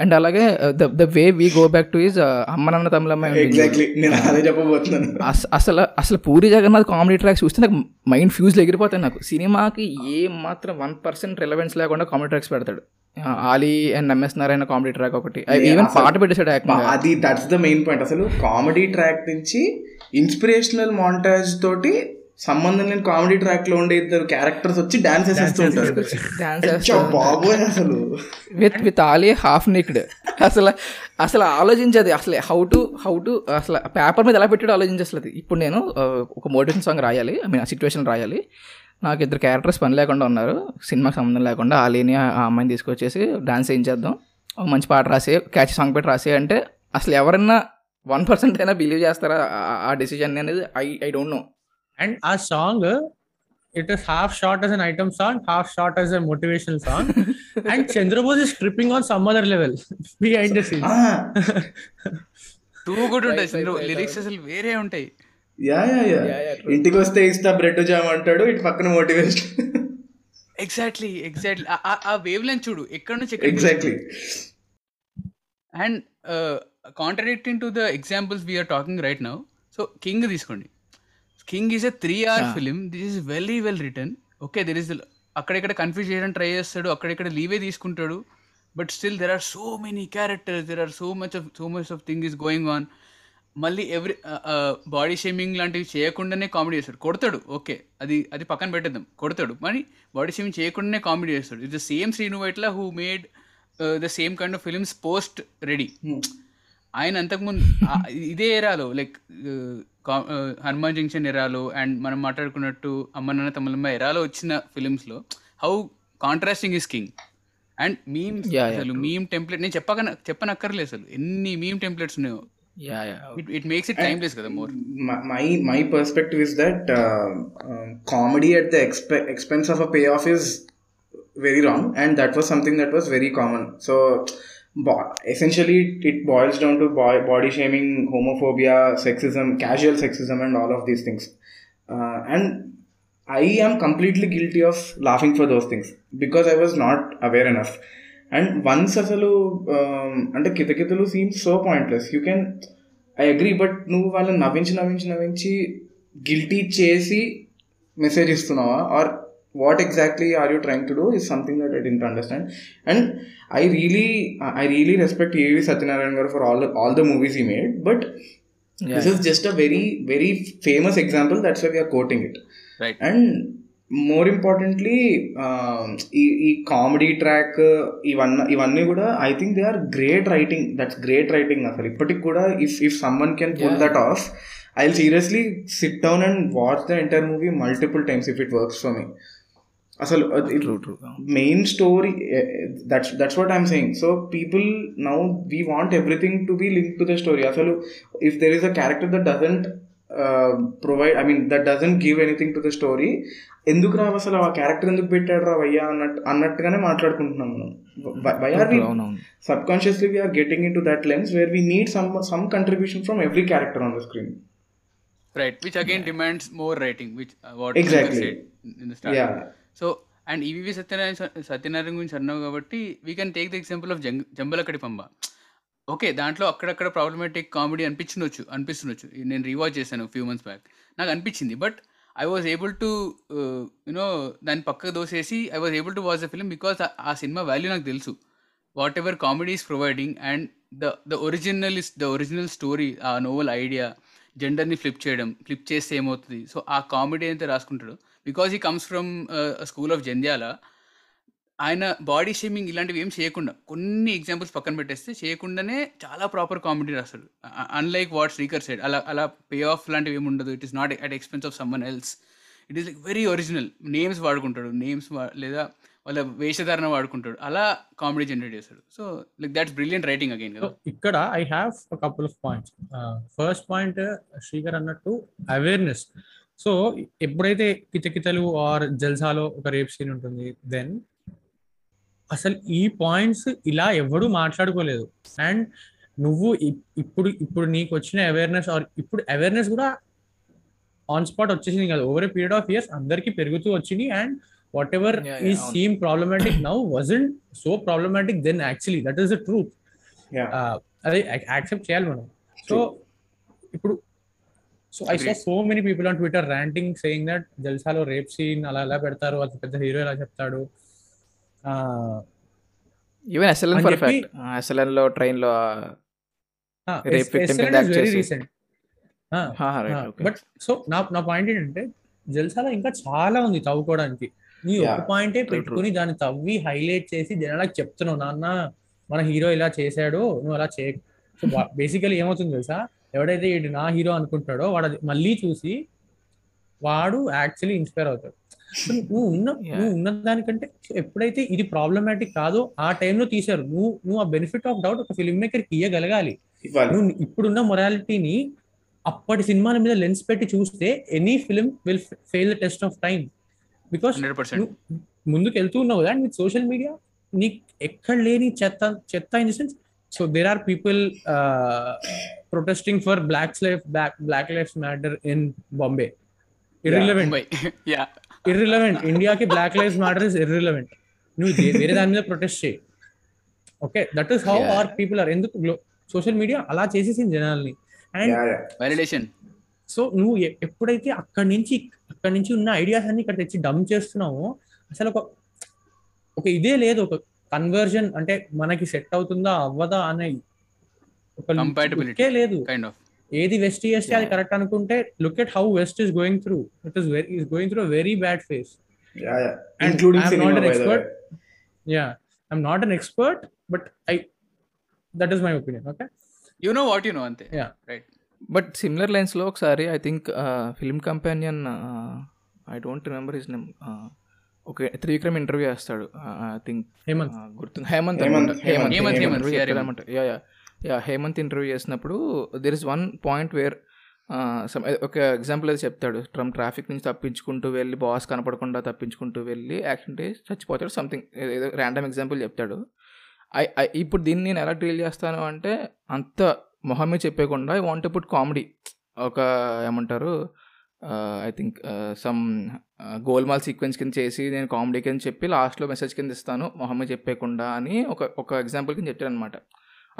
అండ్ అలాగే the the way we go back to is అమ్మ నాన్న తమిళమ్మాయి ఉంటుంది. ఎగ్జాక్ట్లీ నేను అదే చెప్పబోతున్నాను. అస- అసలు అసలు పూరి జగన్నాథ్ కామెడీ ట్రాక్స్ చూస్తే నాకు మైండ్ ఫ్యూజ్లు ఎగిరిపోతాయి నాకు. సినిమాకి ఏ మాత్రం వన్ పర్సెంట్ రిలవెన్స్ లేకుండా కామెడీ ట్రాక్స్ పెడతాడు. Ali and MS Narayana comedy track ఒకటి. ఈవెన్ పాట పెట్టేశాడు. అది దట్స్ ద మెయిన్ పాయింట్ అసలు కామెడీ ట్రాక్ నుంచి ఇన్స్పిరేషనల్ మాంటాజ్ తోటి సంబంధం లేని కామెడీ ట్రాక్లో ఉండే ఇద్దరు క్యారెక్టర్స్ వచ్చి డాన్స్ వేసేస్తూ ఉంటారు. బాబోయ్ అసలు. With with Ali half naked అసలు అసలు ఆలోచించదు. అసలు హౌ టు హౌ టు అసలు పేపర్ మీద ఎలా పెట్టాడో ఆలోచించలేదు ఇప్పుడు నేను ఒక మోటివేషన్ సాంగ్ రాయాలి. ఐ మీన్ సిచ్యువేషన్ రాయాలి. నాకు ఇద్దరు క్యారెక్టర్స్ పని లేకుండా ఉన్నారు. సినిమాకి సంబంధం లేకుండా ఆలీని ఆ ఆ అమ్మాయిని తీసుకొచ్చేసి డాన్స్ ఏం చేద్దాం? ఒక మంచి పాట రాసే క్యాచ్ సాంగ్ పెట్టి రాసే అంటే అసలు ఎవరన్నా వన్ పర్సెంట్ అయినా బిలీవ్ చేస్తారా? ఆ- ఆ డెసిషన్ అనేది? I I don't know and uh song it is half short as an item song half short as a motivational song. And Chandrabose is tripping on some other level behind the scenes. ఆ, too good ఉంటాయి lyrics అసలు వేరే ఉంటాయి. Yeah yeah yeah. ఇంటికి వస్తే ఇస్తా bread jam అంటాడు ఇటు పక్కన మోటివేషన్. ఎగ్జాక్ట్లీ ఎగ్జాక్ట్లీ ఆ వేవ్ లెంత్ చూడు ఎక్కడ నుంచి ఎక్కడ exactly and contradicting to the examples we're talking right now so King తీసుకోండి. King is a three hour film this is very well written okay there is అక్కడెక్కడ confuse చేయడానికి try చేస్తాడు అక్కడెక్కడ లీవే తీసుకుంటాడు. But still there are so many characters there are so much of so much of thing is going on మళ్ళీ every body shaming లాంటివి చేయకుండానే comedy చేస్తాడు. కొడతాడు ఓకే అది అది పక్కన పెట్టేద్దాం. కొడతాడు మరి బాడీ షేమింగ్ చేయకుండానే కామెడీ చేస్తాడు. It the same Srinu Vaitla who made the same kind of films post Ready ఆయన అంతకుముందు ఇదే ఎరాలో లైక్ హనుమాన్ జంక్షన్ ఎరాలో అండ్ మనం మాట్లాడుకున్నట్టు అమ్మ నాన్న తమ్ములమ్మ ఎరాలో వచ్చిన ఫిలిమ్స్లో how contrasting is King and meme అసలు మీమ్ టెంప్లెట్ నేను చెప్పక చెప్పనక్కర్లేదు అసలు. ఎన్ని మీమ్ టెంప్లెట్స్ ఉన్నాయో. Yeah yeah it it makes it timeless కదా more perspective is that uh, um, comedy at the exp- expense of a payoff is very wrong and that was something that was very common. So essentially it boils down to body shaming homophobia sexism casual sexism and all of these things and I am completely guilty of laughing for those things because I was not aware enough and once అసలు అంటే కితకితలు seems so pointless you can I agree but నువ్వు వాళ్ళని నవ్వించి నవ్వించి నవ్వించి guilty చేసి message ఇస్తున్నావా? Or what exactly are you trying to do is something that I didn't understand and I really I really respect AV Satyanarayana garu for all all the movies he made but this is just a very very famous example that's why we are quoting it right and more importantly ఈ ఈ comedy track ఇవన్నీ ఇవన్నీ కూడా I think they are great writing that's great writing అసలు ఇప్పటికి కూడా if if someone can pull that off I will seriously sit down and watch the entire movie multiple times if it works for me అసలు true true main story that's that's what I'm saying so people now we want everything to be link to the story అసలు if there is a character that doesn't provide I mean that doesn't give anything to the story ఎందుకు రా అసలు ఆ character ఎందుకు పెట్టాడు రా వయ్యా అన్నట్టు అన్నట్టుగానే మాట్లాడుకుంటున్నాం మనం. వై ఆర్ వి అవునవును subconsciously we are getting into that lens where we need some some contribution from every character on the screen right which again demands more writing which what Exactly. In the start yeah so and EVV Satyanarayana Satyanarayana గురించి అన్నావు కాబట్టి we can take the example of Jung Jambalakadi Pamba. Okay దాంట్లో అక్కడక్కడ problematic comedy అనిపించవచ్చు అనిపిస్తుండొచ్చు. నేను rewatch చేశాను few months back నాకు అనిపించింది but I was able to you know దాన్ని పక్కకు దోసేసి I was able to watch the film because ఆ సినిమా వాల్యూ నాకు తెలుసు. Whatever comedy is providing and the the original is the original story ఆ novel idea జెండర్ని flip చేయడం flip చేస్తే ఏమవుతుంది? సో ఆ కామెడీ అయితే రాసుకుంటాడు because he comes from school of Jandhyala ఆయన బాడీ షేమింగ్ ఇలాంటివి ఏం చేయకుండా కొన్ని ఎగ్జాంపుల్స్ పక్కన పెట్టేస్తే చేయకుండానే చాలా ప్రాపర్ కామెడీ రాస్తాడు. అన్లైక్ వాట్ శ్రీకర్ సైడ్ అలా అలా పే ఆఫ్ లాంటివి ఏమి ఉండదు. It is not at expense of someone else it is like very original names వాడుకుంటాడు. నేమ్స్ లేదా వాళ్ళ వేషధారణ వాడుకుంటాడు. అలా కామెడీ జనరేట్ చేస్తాడు. So like that's brilliant writing again కదా. ఇక్కడ I have couple of points first point Srikar అన్నట్టు అవేర్నెస్ సో ఎప్పుడైతే కిచకిచలు ఆర్ జల్సాలో ఒక రేప్ సీన్ ఉంటుంది దెన్ అసలు ఈ పాయింట్స్ ఇలా ఎవడు మాట్లాడుకోలేదు. అండ్ నువ్వు ఇప్- ఇప్పుడు ఇప్పుడు నీకు వచ్చిన అవేర్నెస్ ఆర్ ఇప్పుడు అవేర్నెస్ కూడా ఆన్ స్పాట్ వచ్చేసింది కదా. Over a period of years అందరికి పెరుగుతూ వచ్చింది అండ్ వాట్ ఎవర్ ఈ. Seem problematic now wasn't so problematic then actually that is the truth అది యాక్సెప్ట్ చేయాలి మనం. సో ఇప్పుడు so I saw. So many people on Twitter ranting saying that జల్సాలో rape scene అలా ఎలా పెడతారు అది పెద్ద హీరో ఎలా చెప్తాడు ఈవెన్ ఎస్ఎల్ఎన్ ఫర్ ఫ్యాక్ట్ ఎస్ఎల్ఎన్లో ట్రైన్లో Rape victim ని వెరీ attack చేసి. Recent right okay but so నా నా పాయింట్ ఏంటంటే జల్సాలో ఇంకా చాలా ఉంది తవ్వుకోవడానికి నీ ఒక. పాయింటే పెట్టుకుని దాన్ని తవ్వి హైలైట్ చేసి జనాలకు చెప్తున్నావు నాన్న మన హీరో ఇలా చేశాడు నువ్వు అలా చేయ సో బేసికలీ ఏమవుతుంది తెలుసా ఎవడైతే ఇది నా హీరో అనుకుంటాడో వాడు అది మళ్ళీ చూసి వాడు యాక్చువల్లీ ఇన్స్పైర్ అవుతాడు. నువ్వు ఉన్న. నువ్వు ఉన్న దానికంటే ఎప్పుడైతే ఇది ప్రాబ్లమాటిక్ కాదో ఆ టైంలో తీశారు. నువ్వు నువ్వు ఆ బెనిఫిట్ ఆఫ్ డౌట్ ఒక ఫిల్మ్ మేకర్కి ఇయ్యగలగాలి నువ్వు ఇప్పుడున్న మొరాలిటీని అప్పటి సినిమాల మీద లెన్స్ పెట్టి చూస్తే any film will fail the test of time because ముందుకు వెళ్తూ ఉన్నావు అండ్ విత్ సోషల్ మీడియా నీకు ఎక్కడ లేని చెత్త చెత్త in the sense so there are people protesting for black life black black life matter in Bombay irrelevant Mumbai yeah irrelevant ఇండియాకి black life matter is irrelevant నువ్వు వేరే దాని మీద ప్రొటెస్ట్ చేయి. Okay that is how Yeah. Or people are ఎందుకు social media అలా చేసేసింది జనాల్ని. అండ్ వాలిడేషన్ సో నువ్వు ఎప్పుడైతే అక్కడి నుంచి అక్కడి నుంచి ఉన్న ఐడియాస్ అన్ని ఇక్కడ తెచ్చి డమ్ చేస్తున్నావో అసలు ఒక ఒక ఇదే లేదు. ఒక కన్వర్జన్ అంటే మనకి సెట్ అవుతుందా అవ్వదా అనే లేదు. కైండ్ ఆఫ్ ఏది వెస్ట్ చేస్తే అది కరెక్ట్ అనుకుంటే look at how West is going through it is very is going through very bad phase yeah yeah. Yeah I'm not an expert but I that is my opinion okay you know what you know అంతే Yeah. Right but similar లైన్స్లో ఒకసారి I think film companion I don't remember his name okay Trivikram interview చేస్తాడు I think Hemant. గుర్తుంది Hemant Hemant. Hemant Hemant, Hemant. Yeah yeah yeah Hemant interview చేసినప్పుడు there is one point where ఒక example అది చెప్తాడు. ట్రమ్ traffic నుంచి తప్పించుకుంటూ వెళ్ళి boss కనపడకుండా తప్పించుకుంటూ వెళ్ళి యాక్సిడెంట్ చచ్చిపోతాడు సంథింగ్ ఏదో ర్యాండమ్ ఎగ్జాంపుల్ చెప్తాడు. ఐ ఇప్పుడు దీన్ని నేను ఎలా డీల్ చేస్తాను అంటే అంత మొహమ్మే చెప్పేయకుండా ఐ వాంట్ పుట్ కామెడీ ఒక ఏమంటారు I think some golmaal sequence కింద చేసి నేను కామెడీ కింద చెప్పి లాస్ట్లో మెసేజ్ కింద ఇస్తాను మొహమ్మే చెప్పేయకుండా అని ఒక ఒక ఎగ్జాంపుల్ కింద చెప్పాను అనమాట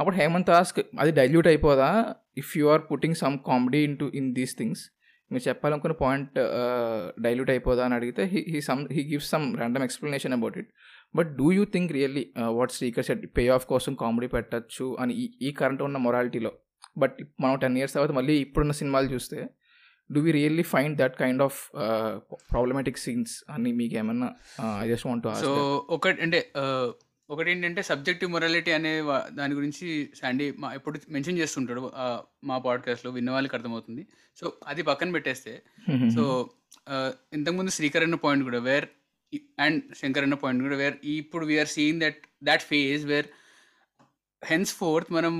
అప్పుడు హేమంత్ ఆస్క్ అది dilute అయిపోదా? If you are putting some comedy in to in these things మీరు చెప్పాలనుకున్న పాయింట్ డైల్యూట్ అయిపోదా? అని అడిగితే he he some he gives some random explanation about it but do you think really what speaker set pay off కోసం comedy పెట్టచ్చు? అని ఈ ఈ కరెంట్ ఉన్న మొరాలిటీలో బట్ మనం టెన్ ఇయర్స్ తర్వాత మళ్ళీ ఇప్పుడున్న సినిమాలు చూస్తే do we really find that kind of problematic scenes అని మీకు ఏమన్నా ఐ జస్ట్ వాంట్ సో ఒకటి అంటే ఆ, ఒకటి ఏంటంటే సబ్జెక్టివ్ మొరాలిటీ అనే వా- దాని గురించి శాండీ మా ఎప్పుడు మెన్షన్ చేస్తుంటాడు. ఆ, మా పాడ్కాస్ట్లో విన్న వాళ్ళకి అర్థమవుతుంది. సో అది పక్కన పెట్టేస్తే సో ఇంతకుముందు శ్రీకర్ అన్న పాయింట్ కూడా వేర్ అండ్ శంకర్ అన్న పాయింట్ కూడా వేర్ ఇప్పుడు we're seeing that that phase where henceforth మనం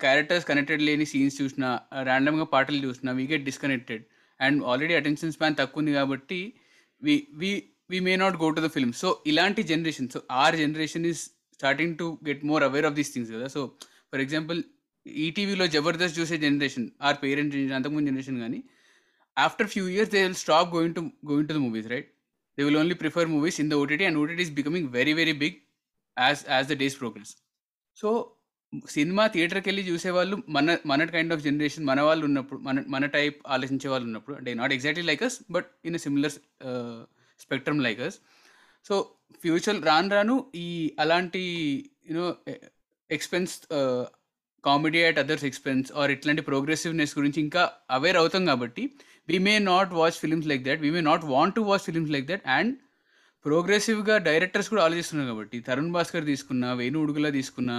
క్యారెక్టర్స్ కనెక్టెడ్ లేని సీన్స్ చూసినా ర్యాండమ్గా పాటలు చూసినా we get disconnected and already attention span తక్కువ ఉంది కాబట్టి we we we may not go to the film so ఇలాంటి generation so or generation is starting to get more aware of these things కదా? So for example ఈటీవీలో జబర్దస్త్ చూసే generation or parents generation అంతకుముందు generation కానీ after few years they will stop going to going to the movies right they will only prefer movies in the OTT and OTT is becoming very very big as as the days progress so cinema థియేటర్కి వెళ్ళి చూసేవాళ్ళు మన మన kind of generation మన వాళ్ళు ఉన్నప్పుడు మన మన టైప్ ఆలోచించే వాళ్ళు ఉన్నప్పుడు అంటే not exactly like us but in a similar spectrum like us so future రాను రాను ఈ అలాంటి you know expense comedy at others expense or ఇట్లాంటి ప్రోగ్రెసివ్నెస్ గురించి ఇంకా అవేర్ అవుతాం కాబట్టి we may not watch films like that we may not want to watch films like that and ప్రోగ్రెసివ్గా directors కూడా ఆలోచిస్తున్నారు కాబట్టి తరుణ్ భాస్కర్ తీసుకున్న వేణు ఉడుగుల తీసుకున్న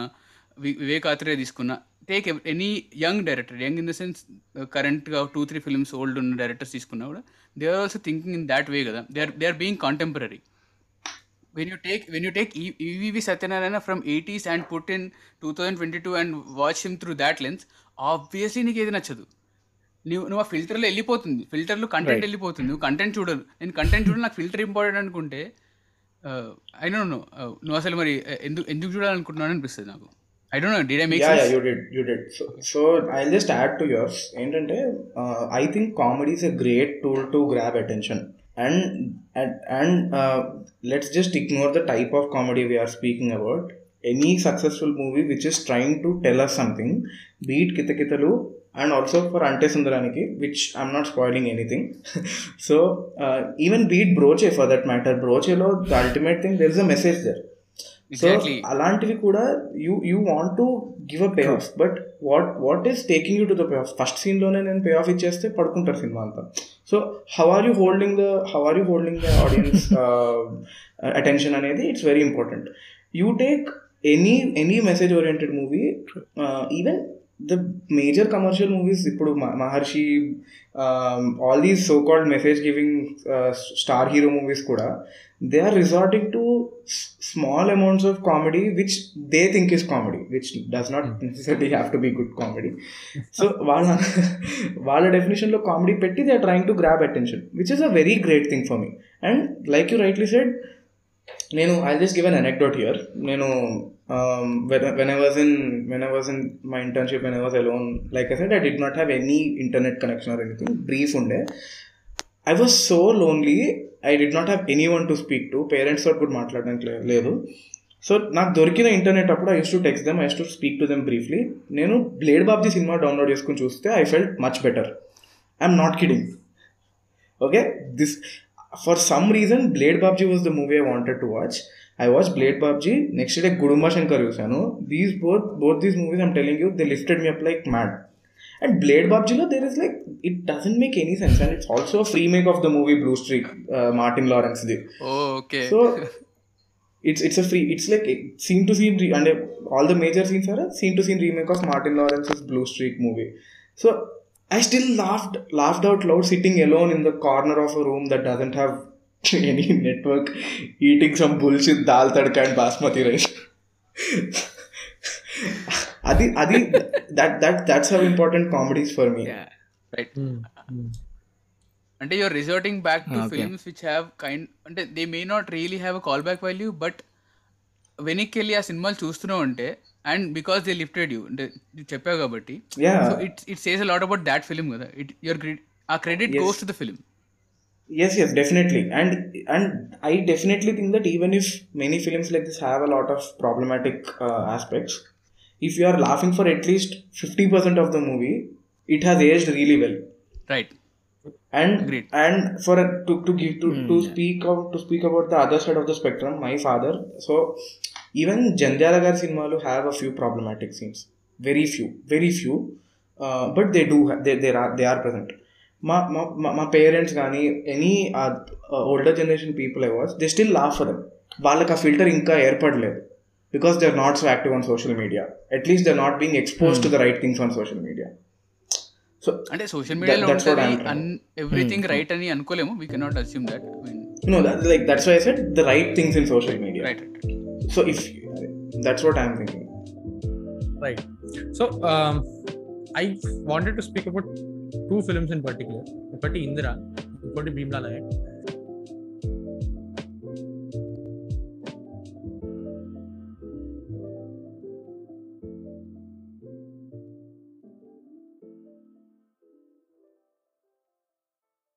వివేక్ ఆత్రేయ తీసుకున్న take any young director young in the sense కరెంట్గా two three films old ఉన్న directors తీసుకున్నా కూడా they are also thinking in that way కదా. They are they are being contemporary when you take when you take E- EVV Satyanarayana from 80s and put in 2022 and watch him through that lens, obviously నీకు ఏది నచ్చదు. నువ్వు నువ్వు ఆ ఫిల్టర్లో వెళ్ళిపోతుంది. ఫిల్టర్లో content వెళ్ళిపోతుంది. నువ్వు కంటెంట్ చూడదు. నేను కంటెంట్ చూడాలి నాకు ఫిల్టర్ ఇంపార్టెంట్ అనుకుంటే ఐ డోంట్ నో నువ్వు అసలు మరి uh, ఎందుకు ఎందుకు చూడాలనుకుంటున్నావు అనిపిస్తుంది నాకు. I don't know did I make yeah yeah did you did so so I just add to yours ఏంటంటే I think comedy is a great tool to grab attention and and let's just ignore the type of comedy we're speaking about any successful movie which is trying to tell us something beat Kithakithalu and also for Ante Sundaraniki which I'm not spoiling anything so even beat Broche for that matter బ్రోచేలో the ultimate thing there is a message there so. అలాంటివి కూడా you you want to give a payoff but what what is taking you to the payoff first సీన్లోనే నేను pay of ఇచ్చేస్తే పడుకుంటారు cinema అంతా. So how are you holding the how are you holding the audience attention అనేది it's very important you take any any message oriented movie even the major commercial movies ఇప్పుడు Maharshi all these so called message giving star hero movies కూడా they are resorting to small amounts of comedy which they think is comedy which does not necessary have to be good comedy so వాళ్ళ వాళ్ళ డెఫినేషన్లో comedy పెట్టి they are trying to grab attention which is a very great thing for me and like you rightly said నేను I just give an anecdote here నేను when I was in when I was in my internship when I was alone like I said I did not have any internet connection or anything brief ఉండే. I was so lonely I did not have any one to speak to parents తోటి కూడా మాట్లాడడానికి లేదు. So నాకు దొరికిన internet అప్పుడు I used to text them I used to speak to them briefly నేను Blade Babji సినిమా డౌన్లోడ్ చేసుకుని చూస్తే I felt much better I'm not kidding okay this for some reason Blade Babji was the movie I wanted to watch I watched Blade Babji next day Gudumba Shankar చూశాను. These both both these movies I'm telling you they lifted me up like mad and blade babji lo there is like it doesn't make any sense and it's also a remake of the movie blue streak uh, martin lawrence did Oh, okay. so it's it's a free it's like scene to scene re- and uh, all the major scenes are a scene to scene remake of Martin Lawrence's Blue Streak movie. So I still laughed laughed out loud sitting alone in the corner of a room that doesn't have any network, eating some bullshit dal tadka and basmati rice. adi that that that's how important comedy is for me. Right Hmm. Hmm. అంటే you're resorting back to. Films which have kind అంటే they may not really have a call back value but వెనక్కి వెళ్ళి ఆ సినిమాలు చూస్తున్నావు అంటే and because they lifted you అంటే నువ్వు చెప్పావు కాబట్టి Yeah. So it it says lot about that film కదా ఇట్ యువర్ ఆ credit Yes. Goes to the film yes yes definitely and and i definitely think that even if many films like this have a lot of problematic uh, aspects if you are laughing for at least 50% of the movie it has aged really well right and Agreed. and for a, to, to give to, to speak of to speak about the other side of the spectrum my father so even jandhyala gar cinemalu have a few problematic scenes very few very few uh, but they do ha- they, they are they are present మా మా మా- మా parents కానీ any older generation people I watch they still laugh for them వాళ్ళకి ఆ filter ఇంకా ఏర్పడలేదు Because they are not so active on social media at least they not being expose to the right things on social media so అంటే social మీడియాలో that's what ఉంటుంది I'm trying. Everything right అని అనుకోలేము we cannot assume that no that, like that's why i said the right things in social media right so if that's what i'm thinking Right. So um, I wanted to speak about two films in particular. ఒకటి ఇందిరా ఇంకోటి భీమ్లా నాయక్